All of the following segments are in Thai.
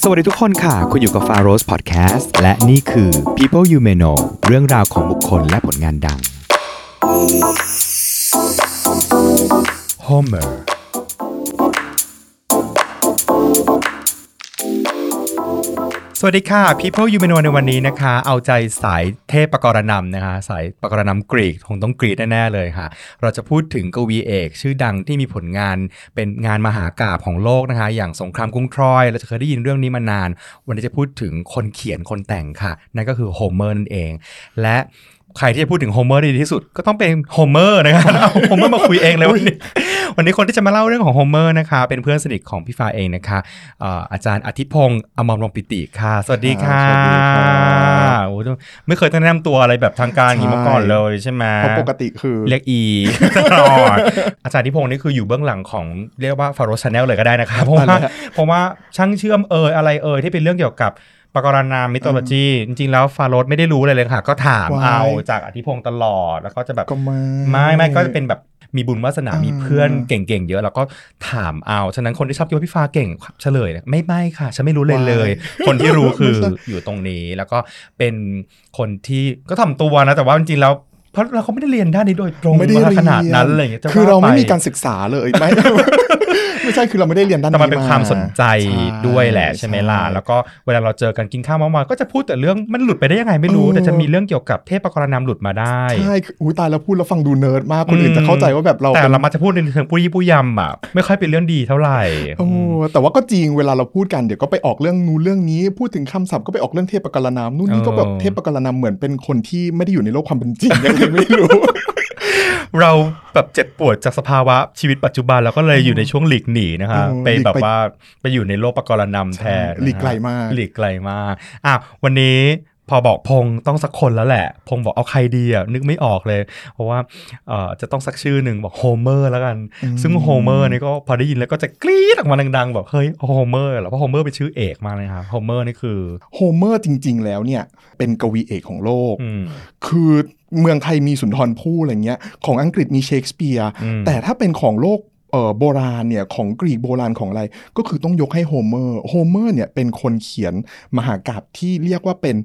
สวัสดีทุกคนค่ะ คุณอยู่กับ f a r o s Podcast และนี่คือ People You May Know เรื่องราวของบุคคลและผลงานดัง Homer วัสดีค่ะ People You m a n o ในวันนี้นะคะ เอาใจสายเทพประกรณำนะคะ สายประกรณำกรีกคงต้องกรีกแน่ๆเลยค่ะ เราจะพูดถึงกวีเอก ชื่อดังที่มีผลงานเป็นงานมหากาพย์ของโลกนะคะ อย่างสงครามกรุงทรอย เราจะเคยได้ยินเรื่องนี้มานาน วันนี้จะพูดถึงคนเขียนคนแต่งค่ะ นั่นก็คือโฮเมอร์นั่นเอง และใครที่จะพูดถึงโฮเมอร์ได้ดีที่สุด ก็ต้องเป็นโฮเมอร์นะคะเอาโฮเมอร์มาคุยเองเลยวันนี้ วันนี้คนที่จะมาเล่าเรื่องของโฮเมอร์นะคะ เป็นเพื่อนสนิทของพี่ฟ้าเองนะคะเอ่ออาจารย์อธิพงศ์อมรวงศ์ปิติค่ะ สวัสดีค่ะสวัสดีครับโอ้โหไม่เคยต้องแนะนำตัวอะไรแบบทางการอย่างนี้มาก่อนเลยใช่ไหมเพราะปกติคือเรียกอีตลอดอาจารย์อธิพงศ์นี่คืออยู่เบื้องหลังของเรียกว่าฟาโรส channel เลยก็ได้นะคะเพราะว่าเพราะว่าช่างเชื่อมเอยอะไรเอยที่เป็นเรื่องเกี่ยวกับปกรณามมิโตโลจีจริง ๆ แล้วฟาโรสไม่ได้รู้อะไรเลยค่ะ ก็ถามว้ายเอาจากอธิพงศ์ตลอด แล้วก็จะแบบก็ไม่ไม่ไม่ก็จะเป็นแบบ มีบุญวาสนาอ่ามีมีเพื่อนเก่งๆเยอะ แล้วก็ถามเอา ฉะนั้นคนที่ชอบคิดว่าพี่ฟ้าเก่งเฉลยเนี่ยไม่ไม่ค่ะ ฉันไม่รู้เลยเลย คนที่รู้คืออยู่ตรงนี้แล้วก็เป็นคนที่ก็ทำตัวนะ แต่ว่าจริงๆแล้วเพราะเราเขาไม่ได้เรียนด้านนี้โดยตรงไม่ได้มาเรียนขนาดนั้นอะไรอย่างเงี้ยจะคือเราไม่ว่ปมีการศึกษาเลยไม่ ไม่ใช่คือเราไม่ได้เรียนด้านแต่นี้มันเป็นความสนใจช่ด้วยแหละใช่ไหมล่ะแล้วก็เวลาเราเจอกันกินข้าวเมื่อวานก็จะพูดแต่เรื่องมันหลุดไปได้ยังไงไม่รู้ แต่จะมีเรื่องเกี่ยวกับเทพปกรณัมหลุดมาได้ใช่คืออุ้ยตายแล้วพูดแล้วฟังดูเนิร์ดมากคนอื่นจะเข้าใจว่าแบบเราแต่เป็นเรามาจะพูดในเชิงปู้ยี่ปู้ยำอะไม่ค่อยเป็นเรื่องดีเท่าไหร่โอ้แต่ว่าก็จริงเวลาเราพูดกันเดี๋ยวก็ไปออกเรื่องนู้นเรื่องนี้ พูดถึงคำศัพท์ก็ไปออกเรื่องเทพปกรณัมนู่นนี่ก็แบบเทพปกรณัมเหมือนเป็นคนที่ไม่ได้อยู่ในโลกความเป็นจริงยังไงไม่รู้ เราแบบเจ็บปวดจากสภาวะชีวิตปัจจุบันแล้วก็เลยอยู่ในช่วงหลีกหนีนะคะเออไปแบบหลีกไปว่าไปอยู่ในโลกปกรณัมแทนหลีกไกลมากหลีกไกลมากอะวันนี้พอบอกพงต้องสักคนแล้วแหละ พงบอกเอาใครดีอะนึกไม่ออกเลย เพราะว่าเอ่อจะต้องสักชื่อหนึ่งบอกโฮเมอร์แล้วกัน ซึ่งโฮเมอร์นี่ก็พอได้ยินแล้วก็จะกรี๊ดออกมาดังๆแบบเฮ้ยโฮเมอร์เหรอเพราะโฮเมอร์เป็นชื่อเอกมากเลยครับโฮเมอร์นี่คือโฮเมอร์จริง ๆ แล้วเนี่ยเป็นกวีเอกของโลกอืมคือ เมืองไทยมีสุนทรภู่อะไรเงี้ยของอังกฤษมีเชคสเปียร์อืมแต่ถ้าเป็นของโลกเอ่อโบราณเนี่ยของกรีกโบราณของอะไร ก็คือต้องยกให้โฮเมอร์โฮเมอร์เนี่ยเป็นคนเขียนมหากาพย์ที่เรียกว่าเป็น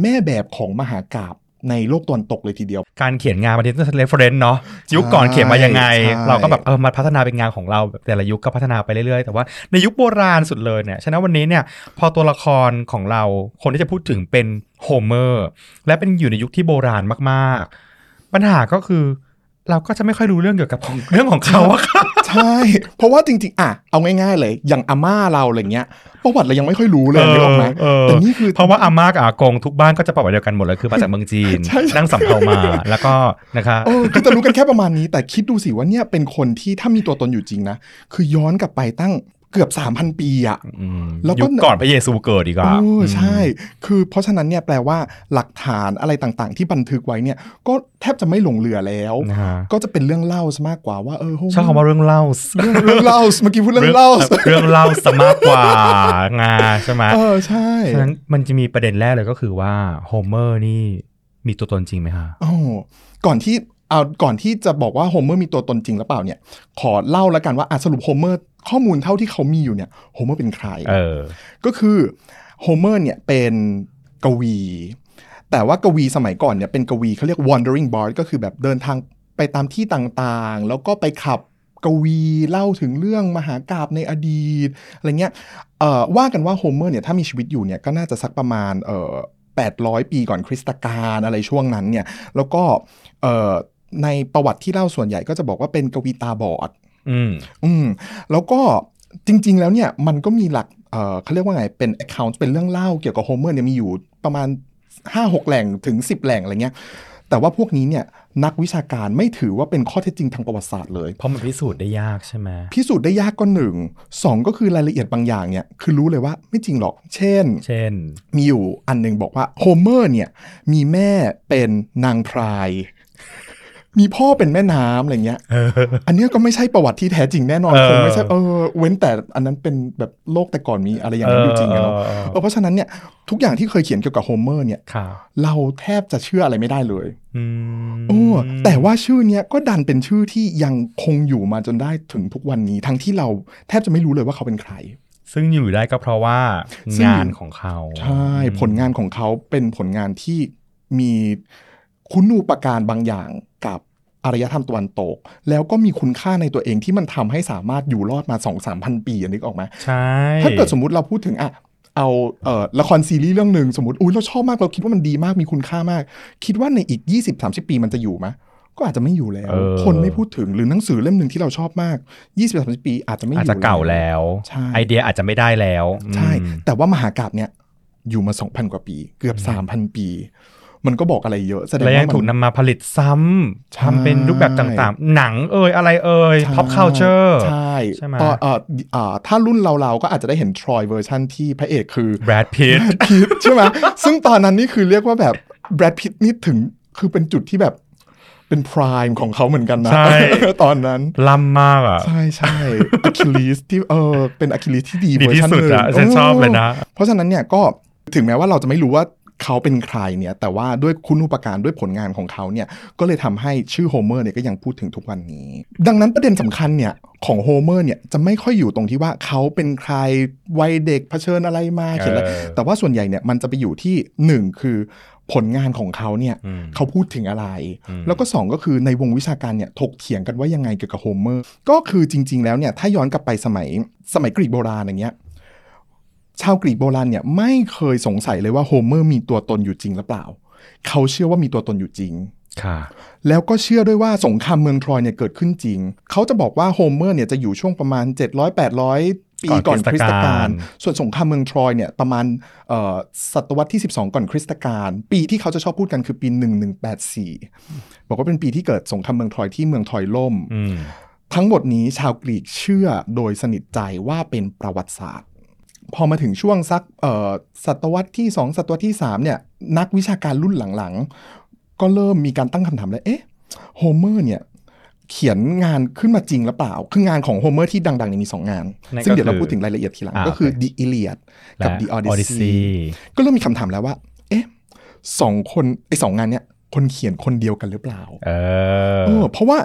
แม่แบบของมหากาพย์ ในโลกตะวันตกเลยทีเดียว การเขียนงานมันต้อง reference เนาะยุคก่อนเขียนมายังไงใช่เราก็แบบเออมาพัฒนาเป็นงานของเราแบบแต่ละยุคก็พัฒนาไปเรื่อยๆ แต่ว่าในยุคโบราณสุดเลยเนี่ยฉะนั้นวันนี้เนี่ยพอตัวละครของเราคนที่จะพูดถึงเป็นโฮเมอร์และเป็นอยู่ในยุคที่โบราณมากๆ ปัญหาก็คือ เราก็จะไม่ค่อยรู้เรื่องเกี่ยวกับของเรื่องของเขาอะค่ะใช่ เพราะว่าจริง ๆ อะ เอาง่ายๆ เลย อย่างอาม่าเราอะไรเงี้ย ประวัติเรายังไม่ค่อยรู้เลยนึกออกไหมเออแต่นี่คือ เพราะว่าอาม่ากับอากงทุกบ้านก็จะประวัติเดียวกันหมดเลย คือมาจากเมืองจีนใช่ใช่นั่งสำเภามา แล้วก็นะคะเออคือจะรู้กันแค่ประมาณนี้ แต่คิดดูสิว่าเนี่ยเป็นคนที่ถ้ามีตัวตนอยู่จริงนะ คือย้อนกลับไปตั้ง เกือบ3,000ปีอะอืมแล้วก็ยุคก่อนพระเยซูเกิดอีกเออะอใช่ คือเพราะฉะนั้นเนี่ยแปลว่าหลักฐานอะไรต่างๆ ที่บันทึกไว้เนี่ย ก็แทบจะไม่หลงเหลือแล้วนะฮะก็จะเป็นเรื่องเล่าซะมากกว่าว่าเออโฮเมอร์ชอบคำว่าเรื่องเล่าเรื่องเรื่องเล่าเมื่อกี้พูดเรื่องเล่าเรื่องเล่าสมากกว่างาใช่ไหมเออใช่ฉะนั้นมันจะมีประเด็นแรกเลยก็คือว่าโฮเมอร์นี่มีตัวตนจริงไหมคะโอ้ก่อนที่ เอาก่อนที่จะบอกว่าโฮเมอร์มีตัวตนจริงหรือเปล่าเนี่ย ขอเล่าแล้วกันว่าอะสรุปโฮเมอร์ข้อมูลเท่าที่เขามีอยู่เนี่ยโฮเมอร์เป็นใครเออก็คือโฮเมอร์เนี่ยเป็นกวี แต่ว่ากวีสมัยก่อนเนี่ยเป็นกวีเขาเรียก wandering bard ก็คือแบบเดินทางไปตามที่ต่างๆ แล้วก็ไปขับกวีเล่าถึงเรื่องมหากาพย์ในอดีตอะไรเงี้ยเอ่อว่ากันว่าโฮเมอร์เนี่ยถ้ามีชีวิตอยู่เนี่ยก็น่าจะสักประมาณเอ่อ800 ปีก่อนคริสตกาลอะไรช่วงนั้นเนี่ยแล้วก็เอ่อ ในประวัติที่เล่าส่วนใหญ่ก็จะบอกว่าเป็นกวีตาบอด อืม อืม แล้วก็จริง ๆ แล้วเนี่ยมันก็มีหลักเอ่อเขาเรียกว่าไง เป็น account เป็นเรื่องเล่าเกี่ยวกับโฮเมอร์เนี่ยมีอยู่ประมาณ 5-6 แหล่งถึง 10 แหล่งอะไรเงี้ย แต่ว่าพวกนี้เนี่ยนักวิชาการไม่ถือว่าเป็นข้อเท็จจริงทางประวัติศาสตร์เลย เพราะมันพิสูจน์ได้ยากใช่ไหมพิสูจน์ได้ยากก็หนึ่งสองก็คือรายละเอียดบางอย่างเนี่ยคือรู้เลยว่าไม่จริงหรอก เช่น เช่น มีอยู่อันหนึ่งบอกว่าโฮเมอร์เนี่ยมีแม่เป็นนางพราย มีพ่อเป็นแม่น้ำอะไรเงี้ยอันเนี้ยก็ไม่ใช่ประวัติที่แท้จริงแน่นอนเออคงไม่ใช่เออเว้นแต่อันนั้นเป็นแบบโลกแต่ก่อนมีอะไรอย่างนั้นอยู่จริงอะเนาะเออเออเออเออเพราะฉะนั้นเนี่ยทุกอย่างที่เคยเขียนเกี่ยวกับโฮเมอร์เนี่ยค่ะเราแทบจะเชื่ออะไรไม่ได้เลยอืมโอ้แต่ว่าชื่อเนี้ยก็ดันเป็นชื่อที่ยังคงอยู่มาจนได้ถึงทุกวันนี้ ทั้งที่เราแทบจะไม่รู้เลยว่าเขาเป็นใครซึ่งอยู่ได้ก็เพราะว่าซึ่งงานของเขา ใช่ ผลงานของเขาเป็นผลงานที่มีคุณูปการบางอย่างกับ อารยธรรมตะวันตก แล้วก็มีคุณค่าในตัวเองที่มันทำให้สามารถอยู่รอดมา 2 3 0 0 0ปีอะนึกออกไหมใช่ถ้าเกิดสมมุติเราพูดถึงอะเอาเอ่อละครซีรีส์เรื่องหนึ่งสมมติอุ้ยเราชอบมากเราคิดว่ามันดีมากมีคุณค่ามาก คิดว่าในอีก 20-30 ปีมันจะอยู่ไหมก็อาจจะไม่อยู่แล้วเออคนไม่พูดถึงหรือหนังสือเล่มหนึ่งที่เราชอบมาก 20-30 ปี อาจจะไม่ออาจยู่จะเก่าแล้วใช่ไอเดียอาจจะไม่ได้แล้ว ใช่อืมแต่ว่ามหากาบเนี่ยอยู่มา 2,000 กว่าปี เกือบ 3,000 ปี มันก็บอกอะไรเยอะแสดงและยังว่าถูกมัน นำมาผลิตซ้ำใช่ ทำเป็นรูปแบบต่างๆ หนังเอ่ยอะไรเอ่ยใช่ pop culture ใช่ใช่ไหม ตอนเอ่อเอ่อถ้ารุ่นเราๆก็อาจจะได้เห็นทรอยเวอร์ชันที่พระเอกคือ Brad Pitt พิทใช่ไหม ซึ่งตอนนั้นนี่คือเรียกว่าแบบแบรดพิตต์นี่ถึงคือเป็นจุดที่แบบเป็น prime ของเขาเหมือนกันนะ ใช่ ตอนนั้นล้ำมากอะ ใช่ใช่อะคิลิสที่เออเป็นอะคิลิสที่ดีดีเวอร์ชันที่สุดหนึ่งอะฉันชอบเลยนะ เพราะฉะนั้นเนี่ยก็ถึงแม้ว่าเราจะไม่รู้ว่า เขาเป็นใครเนี่ยแต่ว่าด้วยคุณูปการด้วยผลงานของเขาเนี่ยก็เลยทำให้ชื่อโฮเมอร์เนี่ยก็ยังพูดถึงทุกวันนี้ ดังนั้นประเด็นสำคัญเนี่ยของโฮเมอร์เนี่ยจะไม่ค่อยอยู่ตรงที่ว่าเขาเป็นใครวัยเด็กเผชิญอะไรมาเขียนอะไรเออแต่ว่าส่วนใหญ่เนี่ยมันจะไปอยู่ที่หนึ่งคือผลงานของเขาเนี่ยอืมเขาพูดถึงอะไรอืมแล้วก็สองก็คือในวงวิชาการเนี่ยถกเถียงกันว่ายังไงเกี่ยวกับโฮเมอร์ก็คือจริง ๆ แล้วเนี่ยถ้าย้อนกลับไปสมัยสมัยกรีกโบราณอย่างเงี้ย ชาวกรีกโบราณเนี่ยไม่เคยสงสัยเลยว่าโฮเมอร์มีตัวตนอยู่จริงหรือเปล่า เขาเชื่อว่ามีตัวตนอยู่จริงค่ะแล้วก็เชื่อด้วยว่าสงครามเมืองทรอยเนี่ยเกิดขึ้นจริง เขาจะบอกว่าโฮเมอร์เนี่ยจะอยู่ช่วงประมาณ 700-800 ปีก่ก่ออนนคคริริสสตตกาการลส่วนสงครามเมืองทรอยเนี่ยประมาณเอ่อศตวรรษที่ 12 ก่อนคริสตกาล ปีที่เขาจะชอบพูดกันคือปี 1184 บอกว่าเป็นปีที่เกิดสงครามเมืองทรอยที่เมืองทรอยล่มอืมทั้งหมดนี้ชาวกรีกเชื่อโดยสนิทใจว่าเป็นประวัติศาสตร์ พอมาถึงช่วงสักเอ่อศตวรรษที่ 2 ศตวรรษที่3เนี่ยนักวิชาการรุ่นหลังๆ ก็เริ่มมีการตั้งคำถามเลยเอ๊ะโฮเมอร์เนี่ยเขียนงานขึ้นมาจริงหรือเปล่า คืองานของโฮเมอร์ที่ดังๆเนี่ยมี 2 งานนั่นก็ซึ่งเดี๋ยวเราคือพูดถึงรายละเอียดทีหลังอ่าก็คือโอเค The Iliad กับและ The Odyssey Odyssey ก็เริ่มมีคำถามแล้วว่า เอ๊ะสองคนไอ้สองงานเนี่ยคนเขียนคนเดียวกันหรือเปล่าเออเออ เพราะว่า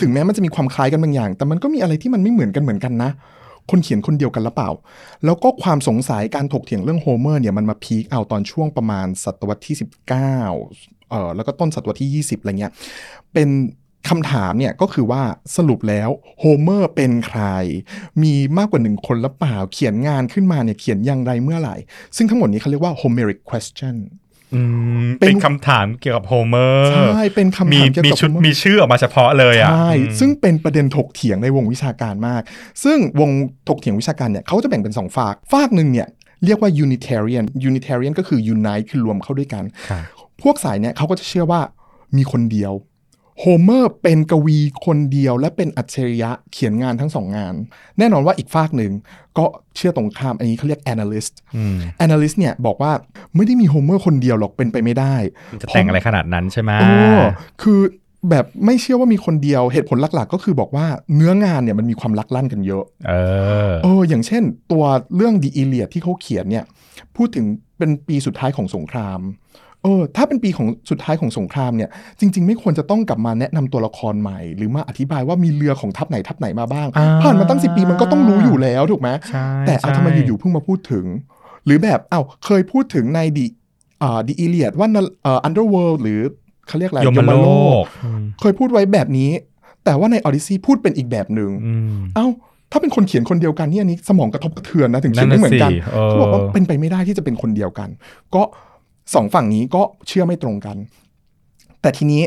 ถึงแม้มันจะมีความคล้ายกันบางอย่าง แต่มันก็มีอะไรที่มันไม่เหมือนกันเหมือนกันนะ คนเขียนคนเดียวกันหรือเปล่า แล้วก็ความสงสัยการถกเถียงเรื่องโฮเมอร์เนี่ยมันมา peak เอาตอนช่วงประมาณศตวรรษที่ 19เอ่อแล้วก็ต้นศตวรรษที่ 20อะไรเงี้ยเป็นคำถามเนี่ยก็คือว่าสรุปแล้วโฮเมอร์เป็นใคร มีมากกว่าหนึ่งคนหรือเปล่า เขียนงานขึ้นมาเนี่ยเขียนอย่างไรเมื่อไหร่ ซึ่งทั้งหมดนี้เขาเรียกว่า Homeric question เป็นเป็นคำถามเกี่ยวกับโฮเมอร์ ใช่ เป็นคำมีถามเกี่ยวมีกับชุด Homer มีชื่อออกมาเฉพาะเลยอะ ใช่อืมซึ่งเป็นประเด็นถกเถียงในวงวิชาการมาก ซึ่งวงถกเถียงวิชาการเนี่ยเขาจะแบ่งเป็นสองฝาก ฝากหนึ่งเนี่ยเรียกว่า Unitarian Unitarian ก็คือ unite คือรวมเข้าด้วยกันค่ะพวกสายเนี่ยเขาก็จะเชื่อว่ามีคนเดียว โฮเมอร์เป็นกวีคนเดียว และเป็นอัจฉริยะเขียนงานทั้งสองงาน แน่นอนว่าอีกฝากหนึ่งก็เชื่อตรงข้ามอันนี้เขาเรียก analyst อืม analyst เนี่ยบอกว่าไม่ได้มีโฮเมอร์คนเดียวหรอกเป็นไปไม่ได้ จะแต่งอะไรขนาดนั้นใช่ไหมโอ้คือแบบไม่เชื่อว่ามีคนเดียวเหตุผลหลักๆ ก็คือบอกว่าเนื้องานเนี่ยมันมีความลักลั่นกันเยอะ เออเอออย่างเช่น ตัวเรื่อง The Iliad ที่เขาเขียนเนี่ยพูดถึงเป็นปีสุดท้ายของสงคราม เออถ้าเป็นปีของสุดท้ายของสงครามเนี่ยจริง ๆ ไม่ควรจะต้องกลับมาแนะนำตัวละครใหม่ หรือมาอธิบายว่ามีเรือของทัพไหนทัพไหนมาบ้างอ่าผ่านมาตั้งสิปีมันก็ต้องรู้อยู่แล้วถูกไหมใช่แต่เอาใช่ทำไมอยู่ๆเพิ่งมาพูดถึง หรือแบบเอ้าเคยพูดถึงในดีอ่าดีอีเลียดว่าเอ่อ underworld หรือเขาเรียกอะไรยมโลกอืมเคยพูดไว้แบบนี้ แต่ว่าใน Odyssey พูดเป็นอีกแบบหนึ่งอืมเอ้าถ้าเป็นคนเขียนคนเดียวกันเนี่ยอันนี้สมองกระทบกระเทือนนะถึงเขียนนั่ไม่นเหมืน่ะอนกันสิเออเขาบอกว่าเป็นไปไม่ได้ที่จะเป็นคนเดียวกัน ก็ สองฝั่งนี้ก็เชื่อไม่ตรงกัน แต่ทีนี้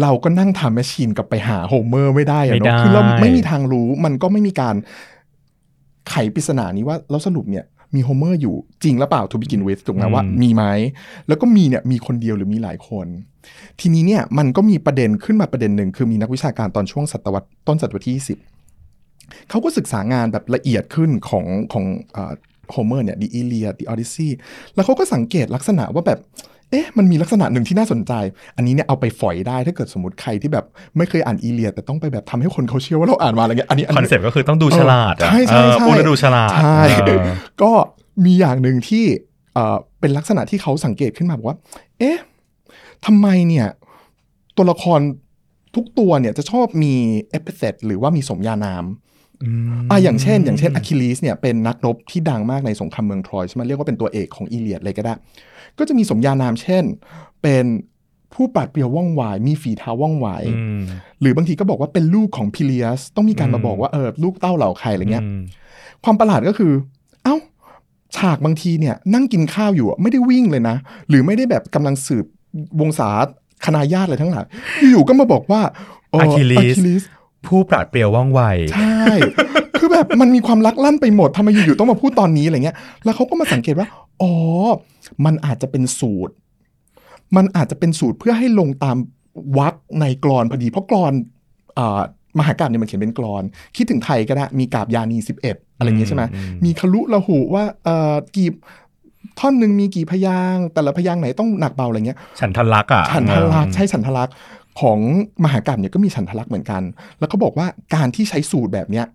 เราก็นั่งทำแมชชีนกลับไปหาโฮเมอร์ไม่ได้อะไม่ได้เนาะคือเราไม่มีทางรู้มันก็ไม่มีการไขปริศนานี้ว่าแล้วสรุปเนี่ยมีโฮเมอร์อยู่จริงหรือเปล่า to begin with ถูกไหมว่ามีไหมแล้วก็มีเนี่ยมีคนเดียวหรือมีหลายคน ทีนี้เนี่ยมันก็มีประเด็นขึ้นมาประเด็นหนึ่งคือมีนักวิชาการตอนช่วงศตวรรษต้นศตวรรษที่ 20เขาก็ศึกษางานแบบละเอียดขึ้นของของ โฮเมอร์เนี่ย The Iliad The Odyssey แล้วเขาก็สังเกตลักษณะว่าแบบเอ๊ะมันมีลักษณะหนึ่งที่น่าสนใจ อันนี้เนี่ยเอาไปฝอยได้ถ้าเกิดสมมติใครที่แบบไม่เคยอ่าน Iliad แต่ต้องไปแบบทำให้คนเขาเชื่อว่าเราอ่านมาอะไรเงี้ยอันนี้คอนเซ็ปต์ก็คือต้องดูฉลาดอะใช่ใช่เออใช่พูดแล้วดูฉลาดใช่เออก็มีอย่างหนึ่งที่เอ่อเป็นลักษณะที่เขาสังเกตขึ้นมาบอกว่า เอ๊ะทำไมเนี่ย ตัวละครทุกตัวเนี่ยจะชอบมีเอพิเซตหรือว่ามีสมญานาม อะอย่างเช่น อย่างเช่นอะคิลีสเนี่ยเป็นนักรบที่ดังมากในสงครามเมืองทรอยใช่ไหมเรียกว่าเป็นตัวเอกของอีเลียดเลยก็ได้ ก็จะมีสมญานามเช่น เป็นผู้ปราดเปรียวว่องไวมีฝีเท้าว่องไวอืมหรือบางทีก็บอกว่าเป็นลูกของพิเลียส ต้องมีการมาบอกว่าเออลูกเต้าเหล่าใครอะไรเงี้ยอืมความประหลาดก็คือ เอ้าฉากบางทีเนี่ย นั่งกินข้าวอยู่อะไม่ได้วิ่งเลยนะ หรือไม่ได้แบบกำลังสืบวงศาคณาญาติอะไรทั้งหลายอยู่ๆก็มาบอกว่าเอะคิลิสอะคิลิส ผู้ปราดเปรียวว่องไว ใช่ คือแบบมันมีความลักลั่นไปหมดทำไมอยู่ๆต้องมาพูดตอนนี้อะไรเงี้ย แล้วเขาก็มาสังเกตว่า อ๋อ มันอาจจะเป็นสูตร มันอาจจะเป็นสูตรเพื่อให้ลงตามวักในกรอนพอดี เพราะกรอนอ่ามหากาบเนี่ยมันเขียนเป็นกรอน คิดถึงไทยก็ได้ มีกาบยานีสิบเอ็ดอะไรอย่างเงี้ยใช่ไหมอืมมีคลุละหูว่าเอ่อกี่ท่อนหนึ่งมีกี่พยางค์แต่ละพยางค์ไหนต้องหนักเบาอะไรเงี้ย ฉันทลักษณ์อะ ฉันทลักษณ์ใช่ฉันทลักษณ์ ของมหากรรมเนี่ยก็มีฉันทลักษณ์เหมือนกัน แล้วก็บอกว่าการที่ใช้สูตรแบบเนี้ย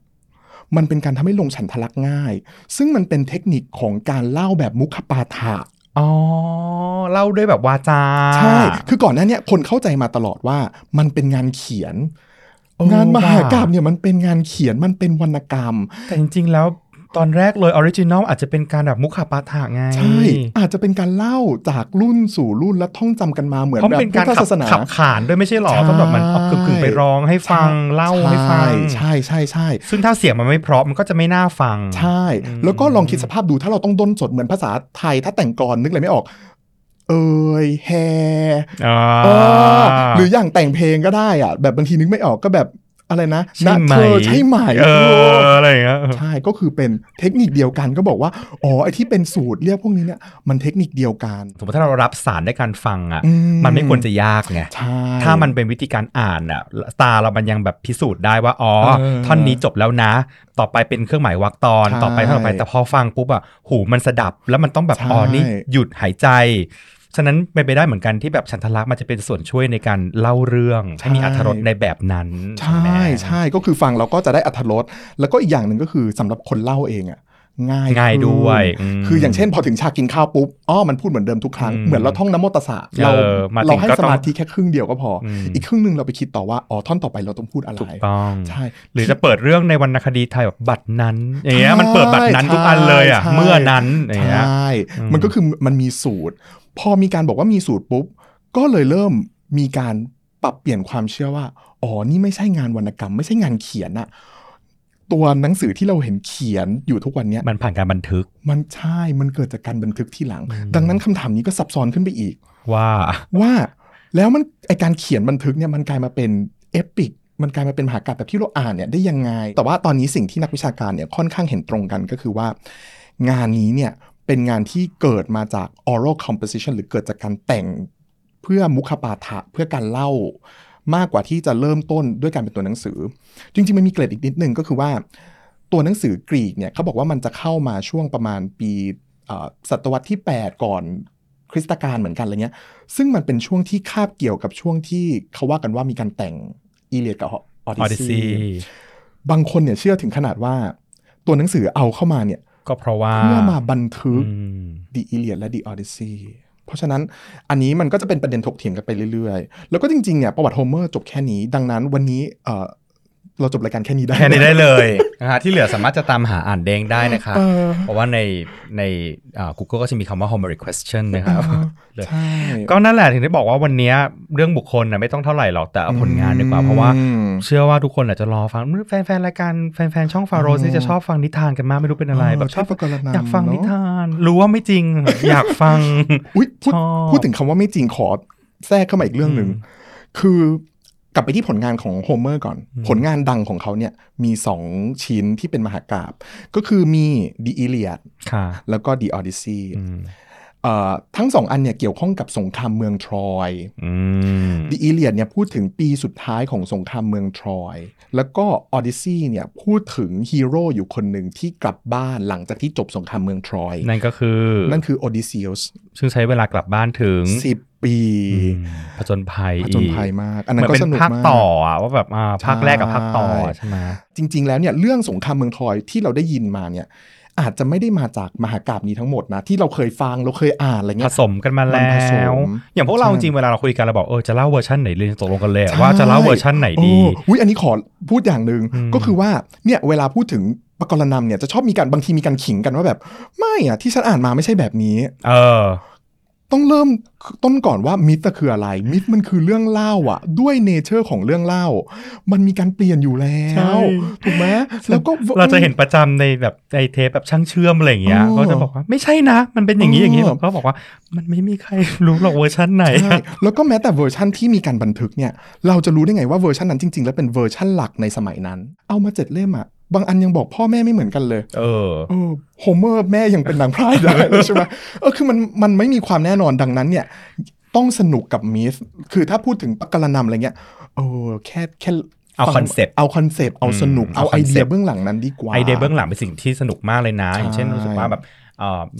มันเป็นการทำให้ลงฉันทลักษณ์ง่าย ซึ่งมันเป็นเทคนิคของการเล่าแบบมุขปาฐะอ๋อ เล่าด้วยแบบวาจา ใช่ คือก่อนหน้าเนี้คนเข้าใจมาตลอดว่ามันเป็นงานเขียนโอ้งานมหากรรมว่ะเนี่ยมันเป็นงานเขียนมันเป็นวรรณกรรม แต่จริง ๆ แล้ว ตอนแรกเลยออริจินอลอาจจะเป็นการแบบมุขปาฐะไง ใช่ อาจจะเป็นการเล่าจากรุ่นสู่รุ่นและท่องจำกันมาเหมือนเพราะแบบเป็นพุการทธขับศาสนาขับขานด้วยไม่ใช่หรอใช่ต้องแบบมันเอากึ่งๆไปร้องให้ฟังเล่าให้ฟังใช่ใช่ใช่ซึ่งถ้าเสียงมันไม่เพราะมันก็จะไม่น่าฟัง ใช่ แล้วก็ลองคิดสภาพดูถ้าเราต้องด้นสดเหมือนภาษาไทย ถ้าแต่งกลอนนึกอะไรไม่ออกเอยแฮอ่าเออหรืออย่างแต่งเพลงก็ได้อะ แบบบางทีนึกไม่ออกก็แบบ อะไรนะใช่ไหมนะเธอใช่ไหมเอออะไรอย่างเงี้ยใช่ก็คือเป็นเทคนิคเดียวกันก็บอกว่าอ๋อไอที่เป็นสูตรเรียกพวกนี้เนี่ยมันเทคนิคเดียวกัน สมมติถ้าเรารับสารด้วยการฟังอะอืมมันไม่ควรจะยากไงใช่ถ้ามันเป็นวิธีการอ่านอะตาเรามันยังแบบพิสูจน์ได้ว่าอ๋อเออท่อนนี้จบแล้วนะ ต่อไปเป็นเครื่องหมายวรรคตอนใช่ต่อไปต่อไปแต่พอฟังปุ๊บอะหูมันสดับแล้วมันต้องแบบใช่อ๋อนี่หยุดหายใจ ฉะนั้นเป็นไปได้เหมือนกันที่แบบฉันทลักษณ์มันจะเป็นส่วนช่วยในการเล่าเรื่องให้มีอรรถรสในแบบนั้น ใช่ไหมใช่ก็คือฟังเราก็จะได้อัธรสแล้วก็อีกอย่างหนึ่งก็คือสำหรับคนเล่าเองอะ ง่ายง่ายขึ้นด้วยอืมคืออย่างเช่นพอถึงฉากกินข้าวปุ๊บอ๋อมันพูดเหมือนเดิมทุกครั้งอืมเหมือนเราท่องนโมตัสสะเราเออมาถึงเราให้ก็สต้องมาธิแค่ครึ่งเดียวก็พออมอีกครึ่งหนึ่งเราไปคิดต่อว่าอ๋อท่อนต่อไปเราต้องพูดอะไรถูกต้องใช่หรือจะเปิดเรื่องในวรรณคดีไทยแบบบัตรนั้นอย่างเงี้ยใช่มันเปิดบัตรนั้นทุกอันเลยอะใช่เมื่อนั้นอย่างเงี้ยใช่อืมมันก็คือมันมีสูตร พอมีการบอกว่ามีสูตรปุ๊บก็เลยเริ่มมีการปรับเปลี่ยนความเชื่อว่าอ๋อนี่ไม่ใช่งานวรรณกรรม ไม่ใช่งานเขียนอะ ตัวหนังสือที่เราเห็นเขียนอยู่ทุกวันเนี้ยมันผ่านการบันทึก มันใช่มันเกิดจากการบันทึกที่หลัง ดังนั้นคำถามนี้ก็ซับซ้อนขึ้นไปอีก ว่าว่าแล้วมันไอการเขียนบันทึกเนี่ยมันกลายมาเป็นเอปิกมันกลายมาเป็นมหากาพย์แบบที่เราอ่านเนี่ยได้ยังไง แต่ว่าตอนนี้สิ่งที่นักวิชาการเนี่ยค่อนข้างเห็นตรงกันก็คือว่า งานนี้เนี่ยเป็นงานที่เกิดมาจาก oral composition หรือเกิดจากการแต่งเพื่อมุขปาฐะเพื่อการเล่า มากกว่าที่จะเริ่มต้นด้วยการเป็นตัวหนังสือ จริงๆมันมีเกร็ดอีกนิดนึงก็คือว่า ตัวหนังสือกรีกเนี่ยเขาบอกว่ามันจะเข้ามาช่วงประมาณปีเอ่อศตวรรษที่ 8 ก่อนคริสตกาลเหมือนกันอะไรเงี้ย ซึ่งมันเป็นช่วงที่คาบเกี่ยวกับช่วงที่เขาว่ากันว่ามีการแต่งอีเลียดกับออออดิดิซีซีบางคนเนี่ยเชื่อถึงขนาดว่า ตัวหนังสือเอาเข้ามาเนี่ย ก็เพราะว่าเพื่อมาบันทึกอืม The Iliad และ The Odyssey เพราะฉะนั้นอันนี้มันก็จะเป็นประเด็นถกเถียงกันไปเรื่อยๆ แล้วก็จริงๆเนี่ยประวัติโฮเมอร์จบแค่นี้ ดังนั้นวันนี้ เอ่อเราจบรายการแค่นี้ได้แค่นี้ได้เลยนะฮะที่เหลือสามารถจะตามหาอ่านเด้งได้นะคะเออเพราะว่าในในอ่า Google ก็จะมีคำว่า Homeric question นะครับเลยใช่ก็นั่นแหละถึงได้บอกว่าวันเนี้ยเรื่องบุคคลนะไม่ต้องเท่าไหร่หรอกแต่เอาผลงานดีกว่า เพราะว่าอืมเชื่อว่าทุกคนอาจจะรอฟังแฟนๆรายการแฟนๆช่องฟาโรสนี่จะชอบฟังนิทานกันมากไม่รู้เป็นอะไรเออแบบชอบเทพกรณำอยากฟังเนอะนิทาน รู้ว่าไม่จริง อยากฟังอุ๊ยพูดชอบพูดถึงคำว่าไม่จริงขอแทรกเข้ามาอีกเรื่องหนึ่งคือ กลับไปที่ผลงานของโฮเมอร์ก่อน ผลงานดังของเขาเนี่ยมีสองชิ้นที่เป็นมหากาพย์ ก็คือมี The Iliad ค่ะแล้วก็ The Odyssey อืมเอ่อ ทั้งสองอันเนี่ยเกี่ยวข้องกับสงครามเมืองทรอยอืม The Iliad เนี่ยพูดถึงปีสุดท้ายของสงครามเมืองทรอย แล้วก็ Odyssey เนี่ยพูดถึงฮีโร่อยู่คนหนึ่งที่กลับบ้านหลังจากที่จบสงครามเมืองทรอย นั่นก็คือนั่นคือ Odysseus ซึ่งใช้เวลากลับบ้านถึงสิบปีอืมผจญภัยผจญภัยมาก อันเหนั้นมือนก็เป็นสนุกภาคมากต่ออะว่าแบบอ่าภาคแรกกับภาคต่อใช่ใช่ไหมจริง ๆ แล้วเนี่ยเรื่องสงครามเมืองทรอยที่เราได้ยินมาเนี่ย อาจจะไม่ได้มาจากมหากาบนี้ทั้งหมดนะ ที่เราเคยฟังเราเคยอ่านอะไรผเงี้ยสมกันมาแล้มันผสวมอย่างพวกเราใช่จริงๆเวลาเราคุยกันเราบอกเออจะเล่าเวอร์ชันไหนเรียนตกลงกันเลยว่าจะเล่าเวอร์ชันไหนดีโอ้อุ้ยอันนี้ขอพูดอย่างหนึ่งอืมก็คือว่าเนี่ยเวลาพูดถึงปกรณำเนี่ยจะชอบมีการบางทีมีการขิงกันว่าแบบ ไม่อะที่ฉันอ่านมาไม่ใช่แบบนี้ เออ ต้องเริ่มต้นก่อนว่า myth คืออะไร myth มันคือเรื่องเล่าอะ ด้วย nature ของเรื่องเล่า มันมีการเปลี่ยนอยู่แล้วใช่ถูกไหมแล้วก็เราจะเห็นประจำในแบบในเทปแบบช่างเชื่อมอะไรอย่างเงี้ยเออก็จะบอกว่าไม่ใช่นะ มันเป็นอย่างนี้อย่างนี้เออเขาบอกว่ามันไม่มีใครรู้หรอกเวอร์ชันไหนใช่แล้วก็แม้แต่เวอร์ชั่นที่มีการบันทึกเนี่ย เราจะรู้ได้ไงว่าเวอร์ชันนั้นจริง ๆ แล้วเป็นเวอร์ชั่นหลักในสมัยนั้น เอามาเจ็ดเล่มอะ บางอันยังบอกพ่อแม่ไม่เหมือนกันเลย เออเออโฮเมอร์แม่ยังเป็นนางพรายได้เลยใช่ไหมเออคือมันมันไม่มีความแน่นอนดังนั้นเนี่ย ต้องสนุกกับ myth คือถ้าพูดถึงปกรณัมอะไรเงี้ยเออแค่แค่เอาฟัง concept เอาคอนเซปต์เอาสนุกอืมเอาเอาไอเดีย concept เบื้องหลังนั้นดีกว่าไอเดียเบื้องหลังเป็นสิ่งที่สนุกมากเลยนะใช่อย่างเช่นรู้สึกว่าแบบเออบาง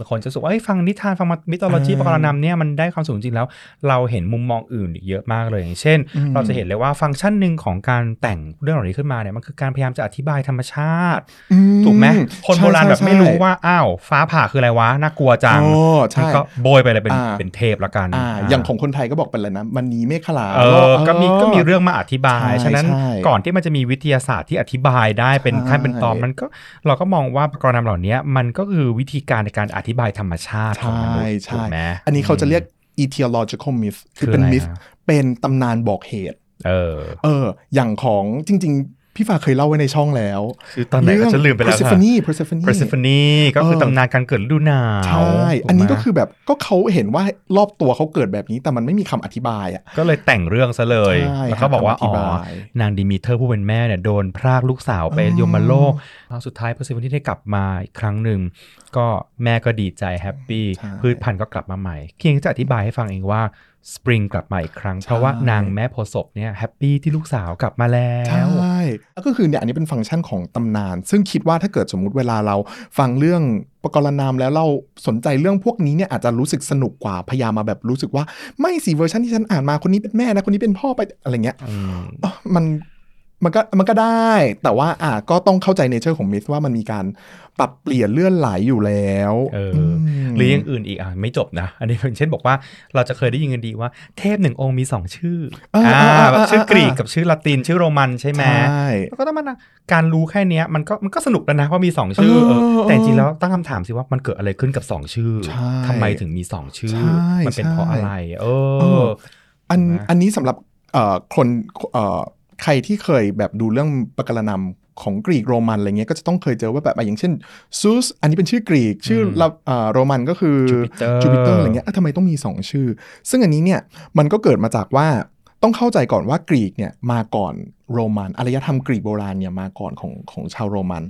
คนจะรู้สึกว่าเอ้ยฟังนิทานฟัง mythology อ่าปกรณัมเนี่ยมันได้ความสูงจริงแล้ว เราเห็นมุมมองอื่นอีกเยอะมากเลยอย่างเช่นอืมเราจะเห็นเลยว่าฟังก์ชันหนึ่งของการแต่งเรื่องเหล่านี้ขึ้นมาเนี่ยมันคือการพยายามจะอธิบายธรรมชาติอืถูกไหมคนโบราณใช่แบบไม่ใช่รู้ว่าอ้าวฟ้าผ่าคืออะไรวะน่ากลัวจังโอ้ใช่มันก็โบยไปเลยเป็นอ่าเป็นเทพละกันอ่าอย่างของคนไทยก็บอกเป็นอะไรนะมันนีเมฆขลาเออก็มีก็มีเรื่องมาอธิบายใช่ฉะนั้นใช่ก่อนที่มันจะมีวิทยาศาสตร์ที่อธิบายได้เป็นใช่ขั้นเป็นตอนมันก็เราก็มองว่าประกรณำเหล่านี้มันก็คือวิธีการในการอธิบายธรรมชาติของมนุษใช่ย์ถูใช่กไหมอันนี้เขาจะเรียก etiological myth คือเป็นคืออะไร myth ฮะเป็นตำนานบอกเหตุ เออ เออ อย่างของจริงๆ พี่ฟ้าเคยเล่าไว้ในช่องแล้วคือตอนไหนก็จะลืมไปแล้วค่ะ Persephone Persephone Persephone ก็คือเออตำนานการเกิดฤดูหนาวใช่ถูกไหมอันนี้ก็คือแบบก็เขาเห็นว่ารอบตัวเขาเกิดแบบนี้แต่มันไม่มีคำอธิบายอะก็เลยแต่งเรื่องซะเลยใช่แล้วก็บอกว่าหาคำอธิอ๋อนางดีมิเทอร์ผู้เป็นแม่เนี่ยโดนพรากลูกสาวไปอ๋อยมโลกแล้วสุดท้าย Persephone ได้กลับมาอีกครั้งหนึ่งก็แม่ก็ดีใจ happy ใช่พืชพันธุ์ก็กลับมาใหม่เคียงจะอธิบายให้ฟังเองว่า สปริงกลับมาอีกครั้ง เพราะว่านางแม่โพธิ์ศพเนี่ย happy ที่ลูกสาวกลับมาแล้ว ใช่แล้วก็คือเนี่ยอันนี้เป็นฟังก์ชันของตำนาน ซึ่งคิดว่าถ้าเกิดสมมุติเวลาเราฟังเรื่องปกรณัมแล้วเราสนใจเรื่องพวกนี้เนี่ยอาจจะรู้สึกสนุกกว่าพยายามมาแบบรู้สึกว่าไม่สิเวอร์ชันที่ฉันอ่านมาคนนี้เป็นแม่นะคนนี้เป็นพ่อไปอะไรเงี้ยอืมอ๋อมัน มันก็มันก็ได้ แต่ว่าอะก็ต้องเข้าใจ nature ของ myth ว่ามันมีการปรับเปลี่ยนเลื่อนไหลอยู่แล้วเอออมหรืออย่างอื่นอีกอะไม่จบนะ อันนี้อย่างเช่นบอกว่าเราจะเคยได้ยินกันดีว่าเทพหนึ่งองค์มีสองชื่ออาอ่าอ่าแบบชื่อกรีกอ่ากับชื่อละตินชื่อโรมันใช่ไหมใช่แล้วก็ต้องมานั่งการรู้แค่เนี้ยมันก็มันก็สนุกแล้วนะว่ามีสองชื่อเออเออเออแต่จริงๆแล้วตั้งคำถามสิว่ามันเกิดอะไรขึ้นกับสองชื่อใช่ทำไมถึงมีสองชื่อใช่มันเป็นใช่เพราะอะไร เอเออออันถูกไหมอันนี้สำหรับเอ่อคนเอ่อ ใครที่เคยแบบดูเรื่องปกรณำของกรีกโรมันอะไรเงี้ยก็จะต้องเคยเจอว่าแบบอะอย่างเช่นซูสอันนี้เป็นชื่อกรีก ชื่อมละเอ่อโรมันก็คือ Jupiter จูปิเตอร์อะไรเงี้ยอะทำไมต้องมี 2 ชื่อ ซึ่งอันนี้เนี่ยมันก็เกิดมาจากว่าต้องเข้าใจก่อนว่ากรีกเนี่ยมาก่อนโรมันอารยธรรมกรีกโบราณเนี่ยมาก่อนของของชาวโรมัน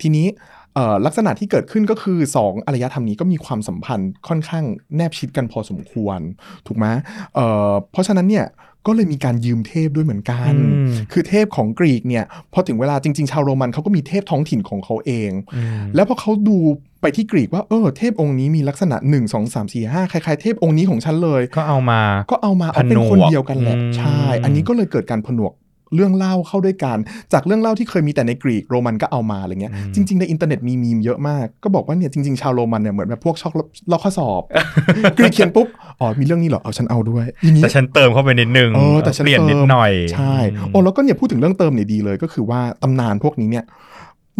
ทีนี้เอ่อลักษณะที่เกิดขึ้นก็คือ 2อารยธรรมนี้ก็มีความสัมพันธ์ค่อนข้างแนบชิดกันพอสมควรถูกไหมเอ่อเพราะฉะนั้นเนี่ย ก็เลยมีการยืมเทพด้วยเหมือนกันอืมคือเทพของกรีกเนี่ยพอถึงเวลาจริง ๆ ชาวโรมันเขาก็มีเทพท้องถิ่นของเขาเองอืมแล้วพอเขาดูไปที่กรีกว่าเออเทพองค์นี้มีลักษณะ 1 2 3 4 5คล้ายๆเทพองค์นี้ของฉันเลย ก็เอามาก็เอามาเอาผนวกเป็นคนเดียวกันแหละอืมใช่ อันนี้ก็เลยเกิดการผนวก เรื่องเล่าเข้าด้วยกัน จากเรื่องเล่าที่เคยมีแต่ในกรีกโรมันก็เอามาอะไรเงี้ยจริง ๆ ในอินเทอร์เน็ตมีมีมเยอะมาก ก็บอกว่าเนี่ยจริง ๆ ชาวโรมันเนี่ยเหมือนแบบพวกชอบลอกข้อสอบ กรีกเขียนปุ๊บอ๋อมีเรื่องนี้เหรอเอาฉันเอาด้วยอย่างนี้แต่ฉันเติมเข้าไปนิดนึงเออแต่ฉันเปลี่ยนติมนิดหน่อยใช่อืมโอ้แล้วก็เนี่ยพูดถึงเรื่องเติมเนี่ยดีเลย ก็คือว่าตำนานพวกนี้เนี่ย